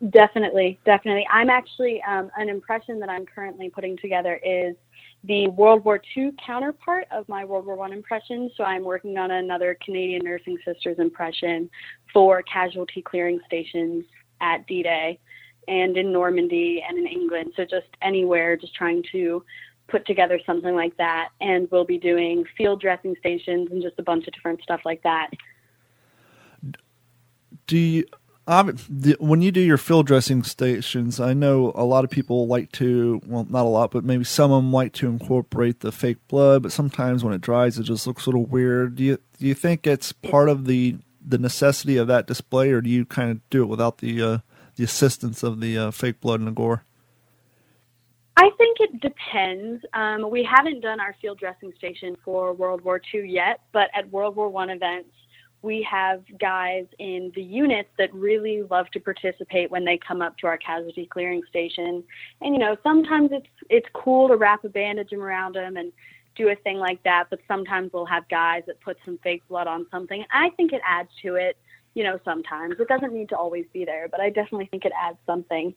Definitely, definitely. I'm actually um, an impression that I'm currently putting together is the World War II counterpart of my World War One impression. So I'm working on another Canadian Nursing Sisters impression for casualty clearing stations at D-Day and in Normandy and in England. So just anywhere, just trying to put together something like that, and we'll be doing field dressing stations and just a bunch of different stuff like that. Do you, um, when you do your field dressing stations, I know a lot of people like to, well, not a lot, but maybe some of them like to incorporate the fake blood. But sometimes when it dries, it just looks a little weird. Do you do you think it's part of the the necessity of that display, or do you kind of do it without the uh, the assistance of the uh, fake blood and the gore? I think it depends. Um, we haven't done our field dressing station for World War II yet, but at World War One events, we have guys in the units that really love to participate when they come up to our casualty clearing station. And you know, sometimes it's it's cool to wrap a bandage around them and do a thing like that, but sometimes we'll have guys that put some fake blood on something. I think it adds to it. You know, sometimes it doesn't need to always be there, but I definitely think it adds something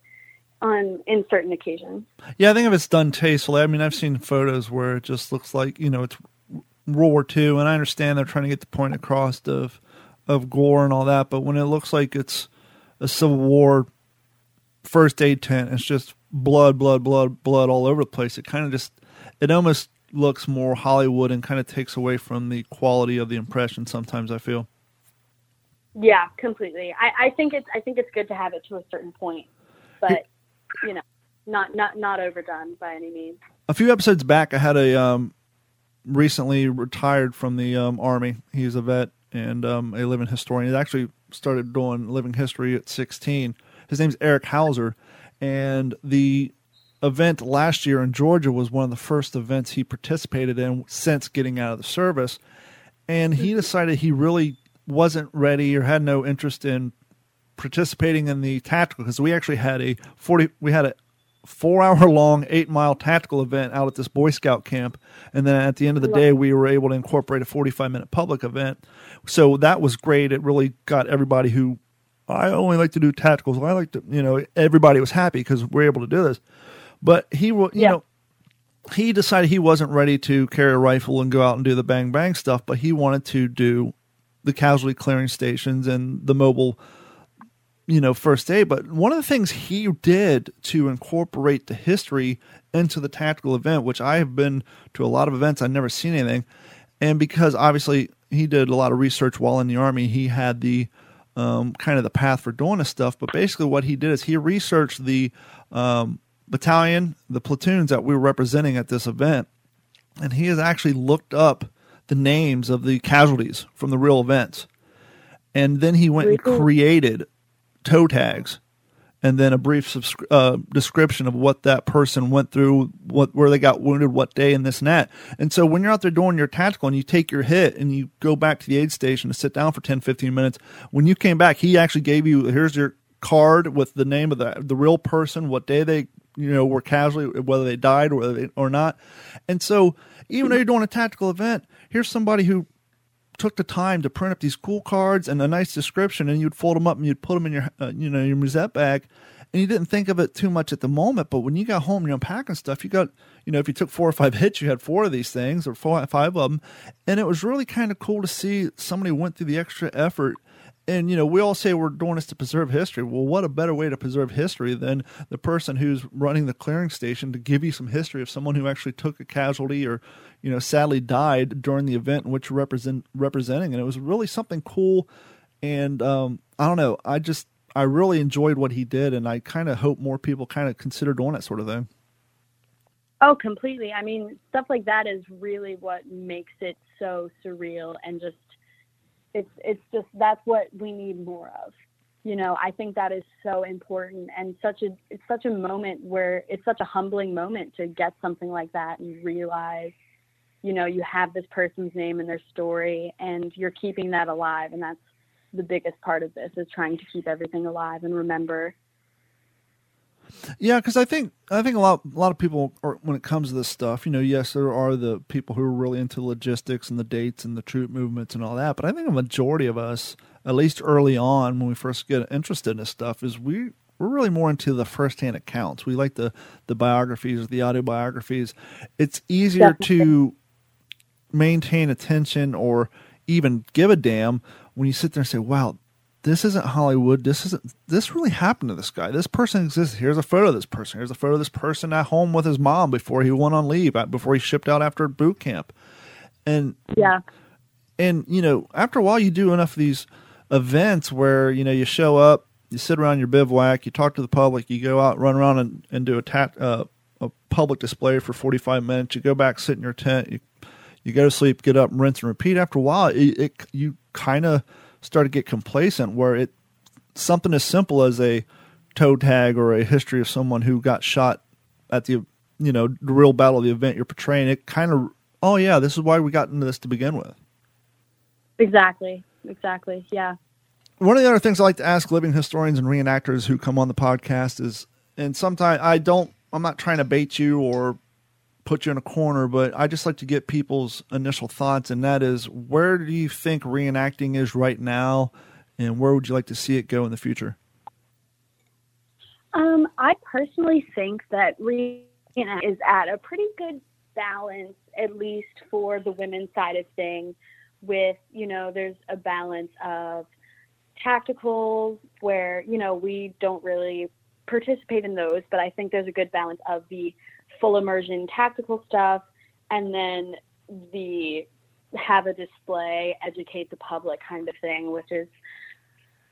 on in certain occasions. Yeah, I think if it's done tastefully. I mean, I've seen photos where it just looks like you know it's World War II, and I understand they're trying to get the point across of of gore and all that, but when it looks like it's a Civil War first aid tent, it's just blood, blood, blood, blood all over the place. It kind of just it almost looks more Hollywood and kind of takes away from the quality of the impression. Sometimes I feel. Yeah, completely. I, I think it's I think it's good to have it to a certain point, but you know, not not not overdone by any means. A few episodes back, I had a um, recently retired from the um, army. He's a vet and um, a living historian. He actually started doing living history at 16. His name's Eric Hauser, and the event last year in Georgia was one of the first events he participated in since getting out of the service. And he decided he really wasn't ready or had no interest in participating in the tactical because we actually had a 40 we had a four hour long, eight mile tactical event out at this Boy Scout camp. And then at the end of the day, we were able to incorporate a 45 minute public event. So that was great. It really got everybody who I only like to do tacticals. I like to, you know, everybody was happy because we're able to do this. But he, will you yeah. know, he decided he wasn't ready to carry a rifle and go out and do the bang bang stuff, but he wanted to do the casualty clearing stations and the mobile you know, first aid. But one of the things he did to incorporate the history into the tactical event, which I have been to a lot of events, I've never seen anything. And because obviously he did a lot of research while in the army, he had the um, kind of the path for doing this stuff. But basically, what he did is he researched the um, battalion, the platoons that we were representing at this event, and he has actually looked up the names of the casualties from the real events. And then he went and created toe tags and then a brief uh, description of what that person went through, what where they got wounded, what day, and this and that. And so when you're out there doing your tactical and you take your hit and you go back to the aid station to sit down for 10, 15 minutes, when you came back, he actually gave you here's your card with the name of the the real person, what day they you know were casually, whether they died or they, or not. And so even though you're doing a tactical event, here's somebody who took the time to print up these cool cards and a nice description, and you'd fold them up and you'd put them in your, uh, you know, your musette bag, and you didn't think of it too much at the moment. But when you got home you're unpacking stuff, you got, you know, if you took four or five hits, you had four of these things or four, five of them, and it was really kind of cool to see somebody went through the extra effort and you know we all say we're doing this to preserve history well what a better way to preserve history than the person who's running the clearing station to give you some history of someone who actually took a casualty or you know, sadly died during the event in which represent, representing. And it was really something cool. And um, I don't know, I just, I really enjoyed what he did. And I kind of hope more people kind of consider doing that sort of thing. Oh, completely. I mean, stuff like that is really what makes it so surreal and just, it's, it's just, that's what we need more of you know i think that is so important and such a it's such a moment where it's such a humbling moment to get something like that and realize you know you have this person's name and their story and you're keeping that alive and that's the biggest part of this is trying to keep everything alive and remember yeah because i think i think a lot a lot of people are, when it comes to this stuff you know yes there are the people who are really into logistics and the dates and the troop movements and all that but i think a majority of us at least early on when we first get interested in this stuff is we we're really more into the firsthand accounts. We like the the biographies, or the autobiographies. It's easier Definitely. to maintain attention or even give a damn when you sit there and say, wow, this isn't Hollywood. This isn't. This really happened to this guy. This person exists. Here's a photo of this person. Here's a photo of this person at home with his mom before he went on leave. Before he shipped out after boot camp, and yeah, and you know, after a while, you do enough of these events where you know you show up, you sit around your bivouac, you talk to the public, you go out, run around, and, and do a tat, uh, a public display for forty five minutes. You go back, sit in your tent, you you go to sleep, get up, rinse and repeat. After a while, it, it you kind of start to get complacent where it something as simple as a toe tag or a history of someone who got shot at the you know the real battle of the event you're portraying it kind of oh yeah this is why we got into this to begin with. Exactly. Exactly. Yeah. One of the other things i like to ask living historians and reenactors who come on the podcast is and sometimes i don't i'm not trying to bait you or put you in a corner, but I just like to get people's initial thoughts, and that is where do you think reenacting is right now, and where would you like to see it go in the future? Um, I personally think that reenacting is at a pretty good balance, at least for the women's side of things. With you know, there's a balance of tacticals where you know we don't really participate in those, but I think there's a good balance of the full immersion tactical stuff, and then the have a display, educate the public kind of thing, which is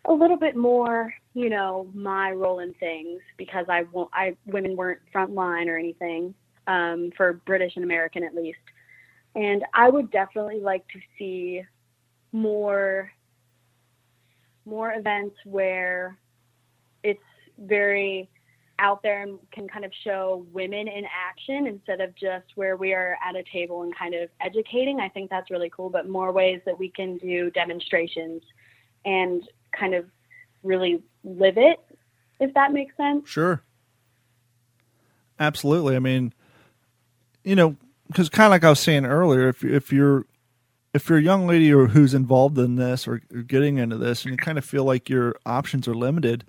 a little bit more, you know, my role in things because I won't, I women weren't frontline or anything um, for British and American at least, and I would definitely like to see more more events where it's very out there and can kind of show women in action instead of just where we are at a table and kind of educating. I think that's really cool, but more ways that we can do demonstrations and kind of really live it, if that makes sense. Sure. Absolutely. I mean, you know, because kind of like I was saying earlier, if if you're if you're a young lady or who's involved in this or, or getting into this, and you kind of feel like your options are limited,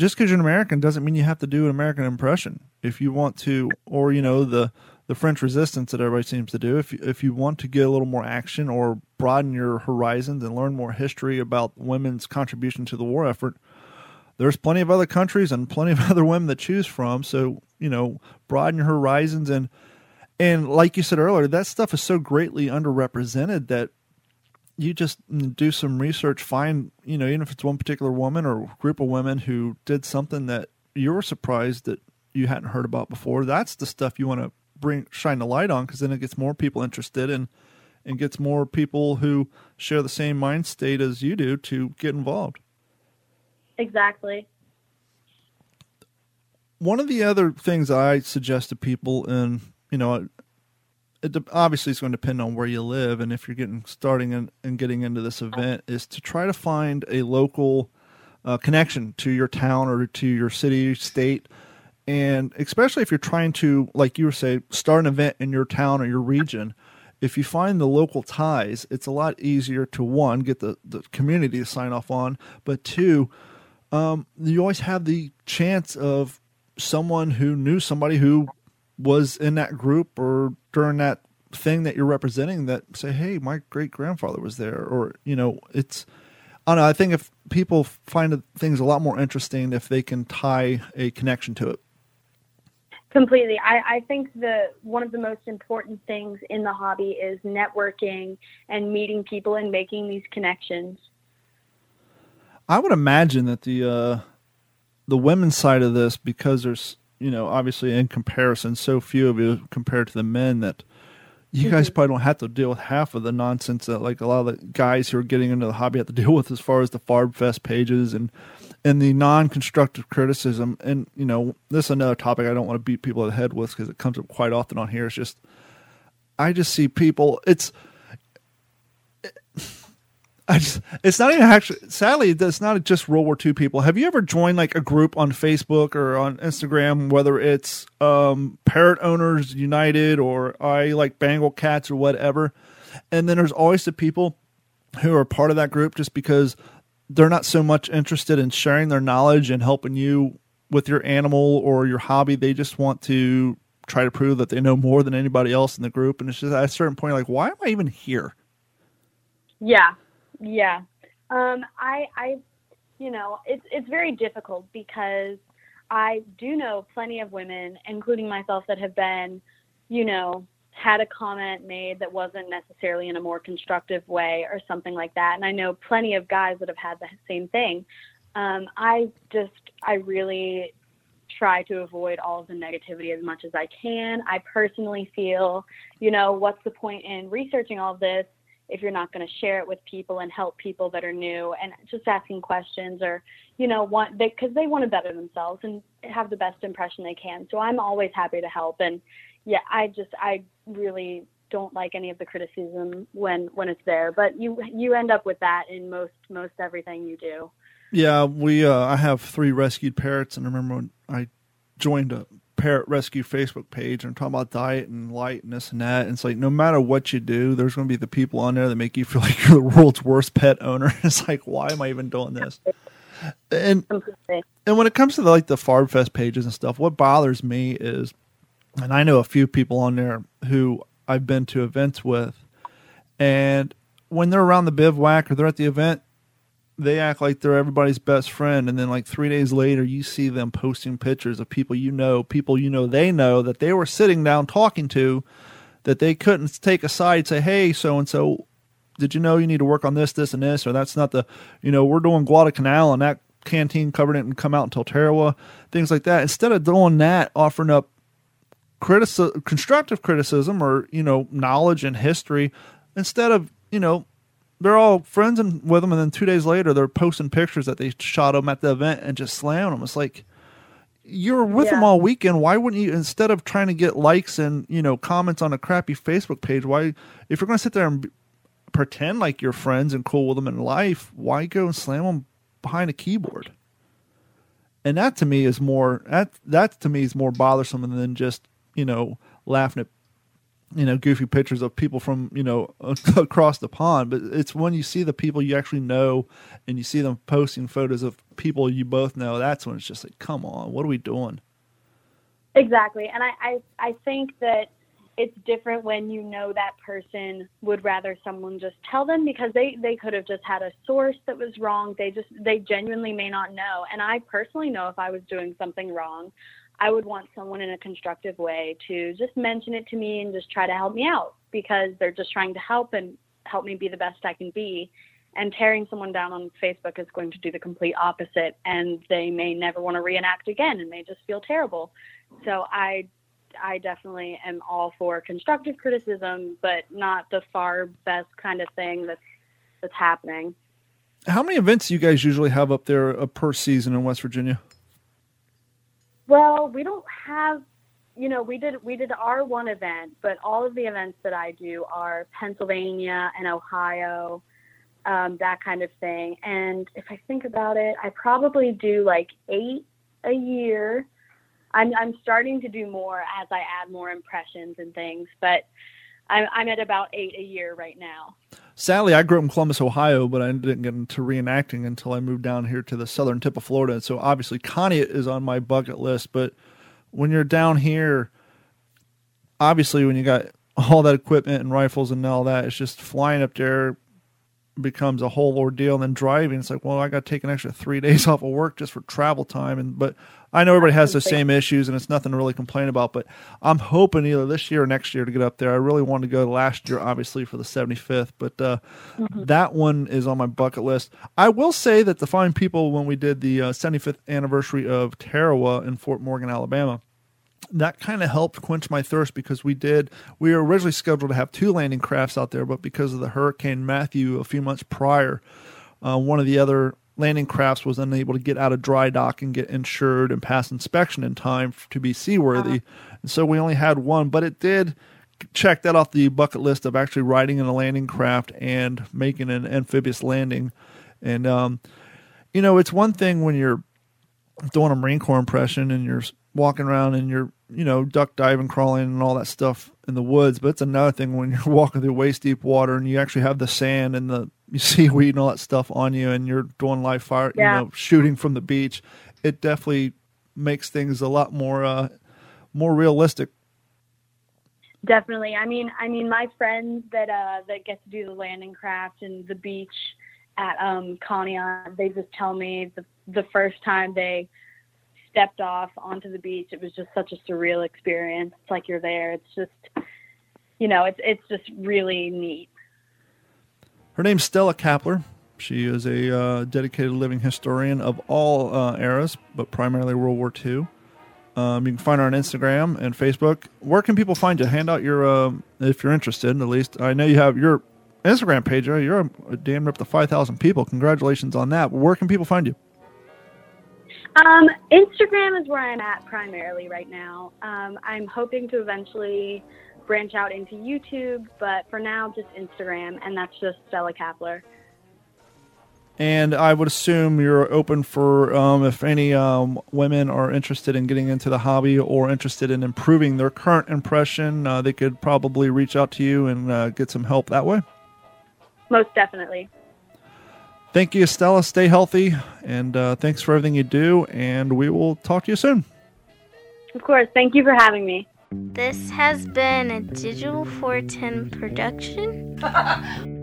just because you're an American doesn't mean you have to do an American impression. If you want to, or you know the the French Resistance that everybody seems to do, if if you want to get a little more action or broaden your horizons and learn more history about women's contribution to the war effort, there's plenty of other countries and plenty of other women to choose from. So you know, broaden your horizons and and like you said earlier, that stuff is so greatly underrepresented that you just do some research, find, you know, even if it's one particular woman or group of women who did something that you were surprised that you hadn't heard about before, that's the stuff you want to bring shine the light on because then it gets more people interested and and gets more people who share the same mind state as you do to get involved. Exactly. One of the other things I suggest to people, and you know, it obviously it's going to depend on where you live and if you're getting starting and, and getting into this event is to try to find a local uh, connection to your town or to your city state. And especially if you're trying to like you were saying start an event in your town or your region if you find the local ties it's a lot easier to one get the, the community to sign off on but two um, you always have the chance of someone who knew somebody who was in that group or during that thing that you're representing that say, hey, my great grandfather was there, or you know, it's. I don't know. I think if people find things a lot more interesting if they can tie a connection to it. Completely. I, I think the one of the most important things in the hobby is networking and meeting people and making these connections. I would imagine that the uh, the women's side of this, because there's you know, obviously in comparison, so few of you compared to the men that you mm-hmm. guys probably don't have to deal with half of the nonsense that like a lot of the guys who are getting into the hobby have to deal with as far as the Farb Fest pages and and the non-constructive criticism. And you know, this is another topic I don't want to beat people in the head with because it comes up quite often on here. It's just I just see people. It's just, it's not even actually, sadly, it's not just World War II people. Have you ever joined like a group on Facebook or on Instagram, whether it's um, Parrot Owners United or I like Bengal Cats or whatever? And then there's always the people who are part of that group just because they're not so much interested in sharing their knowledge and helping you with your animal or your hobby. They just want to try to prove that they know more than anybody else in the group. And it's just at a certain point, like, why am I even here? Yeah, yeah. Um, I, I, you know, it's it's very difficult because I do know plenty of women, including myself, that have been, you know, had a comment made that wasn't necessarily in a more constructive way or something like that. And I know plenty of guys that have had the same thing. Um, I just, I really try to avoid all of the negativity as much as I can. I personally feel, you know, what's the point in researching all of this if you're not going to share it with people and help people that are new and just asking questions or, you know, want because they, they want to better themselves and have the best impression they can. So I'm always happy to help and yeah, I just I really don't like any of the criticism when when it's there, but you you end up with that in most most everything you do. Yeah, we uh, I have three rescued parrots, and I remember when I joined a parrot rescue Facebook page and I'm talking about diet and light and this and that. And it's like no matter what you do, there's going to be the people on there that make you feel like you're the world's worst pet owner. it's like why am I even doing this? And and when it comes to the, like the FarbFest pages and stuff, what bothers me is and I know a few people on there who I've been to events with, and when they're around the bivouac or they're at the event, they act like they're everybody's best friend, and then like three days later, you see them posting pictures of people you know, people you know they know that they were sitting down talking to, that they couldn't take aside, say, "Hey, so and so, did you know you need to work on this, this, and this?" Or that's not the, you know, we're doing Guadalcanal and that canteen covered it and come out until Tarawa, things like that. Instead of doing that, offering up criticism, constructive criticism or you know knowledge and history instead of you know they're all friends and with them and then two days later they're posting pictures that they shot them at the event and just slamming them it's like you're with yeah. them all weekend. Why wouldn't you instead of trying to get likes and you know comments on a crappy facebook page why if you're going to sit there and pretend like you're friends and cool with them in life why go and slam them behind a keyboard? And that to me is more that that to me is more bothersome than just you know, laughing at you know goofy pictures of people from you know across the pond but it's when you see the people you actually know and you see them posting photos of people you both know that's when it's just like come on what are we doing? Exactly and i i, I think that it's different when you know that person would rather someone just tell them because they they could have just had a source that was wrong they just they genuinely may not know and i personally know if i was doing something wrong I would want someone in a constructive way to just mention it to me and just try to help me out because they're just trying to help and help me be the best I can be. And tearing someone down on Facebook is going to do the complete opposite, and they may never want to reenact again and may just feel terrible. So I, I definitely am all for constructive criticism, but not the far best kind of thing that's that's happening. How many events do you guys usually have up there uh, per season in West Virginia? Well, we don't have, you know, we did we did our one event, but all of the events that I do are Pennsylvania and Ohio, um, that kind of thing. And if I think about it, I probably do like eight a year. I'm I'm starting to do more as I add more impressions and things, but I'm I'm at about eight a year right now. Sadly, I grew up in Columbus, Ohio, but I didn't get into reenacting until I moved down here to the southern tip of Florida. So obviously, Conneaut is on my bucket list. But when you're down here, obviously, when you got all that equipment and rifles and all that, it's just flying up there, becomes a whole ordeal. And then driving, it's like, well, I got to take an extra three days off of work just for travel time. And but I know everybody has the same issues, and it's nothing to really complain about. But I'm hoping either this year or next year to get up there. I really wanted to go last year, obviously for the 75th, but uh, mm-hmm. that one is on my bucket list. I will say that the fine people when we did the uh, 75th anniversary of Tarawa in Fort Morgan, Alabama that kind of helped quench my thirst because we did we were originally scheduled to have two landing crafts out there but because of the hurricane matthew a few months prior uh, one of the other landing crafts was unable to get out of dry dock and get insured and pass inspection in time to be seaworthy uh-huh. and so we only had one but it did check that off the bucket list of actually riding in a landing craft and making an amphibious landing and um, you know it's one thing when you're doing a marine corps impression and you're walking around and you're you know duck diving crawling and all that stuff in the woods but it's another thing when you're walking through waist deep water and you actually have the sand and the seaweed and all that stuff on you and you're doing live fire yeah. you know shooting from the beach it definitely makes things a lot more uh more realistic definitely i mean i mean my friends that uh that get to do the landing craft and the beach at um, Conneaut, they just tell me the the first time they stepped off onto the beach, it was just such a surreal experience. It's like you're there. It's just, you know, it's it's just really neat. Her name's Stella Kapler. She is a uh, dedicated living historian of all uh, eras, but primarily World War II. Um, you can find her on Instagram and Facebook. Where can people find you? Hand out your, uh, if you're interested, at least. I know you have your Instagram page. You're a, damn up to 5,000 people. Congratulations on that. Where can people find you? Um, Instagram is where I'm at primarily right now. Um, I'm hoping to eventually branch out into YouTube, but for now, just Instagram, and that's just Stella Kapler. And I would assume you're open for um, if any um, women are interested in getting into the hobby or interested in improving their current impression, uh, they could probably reach out to you and uh, get some help that way. Most definitely. Thank you, Stella. Stay healthy, and uh, thanks for everything you do. And we will talk to you soon. Of course. Thank you for having me. This has been a Digital 410 production.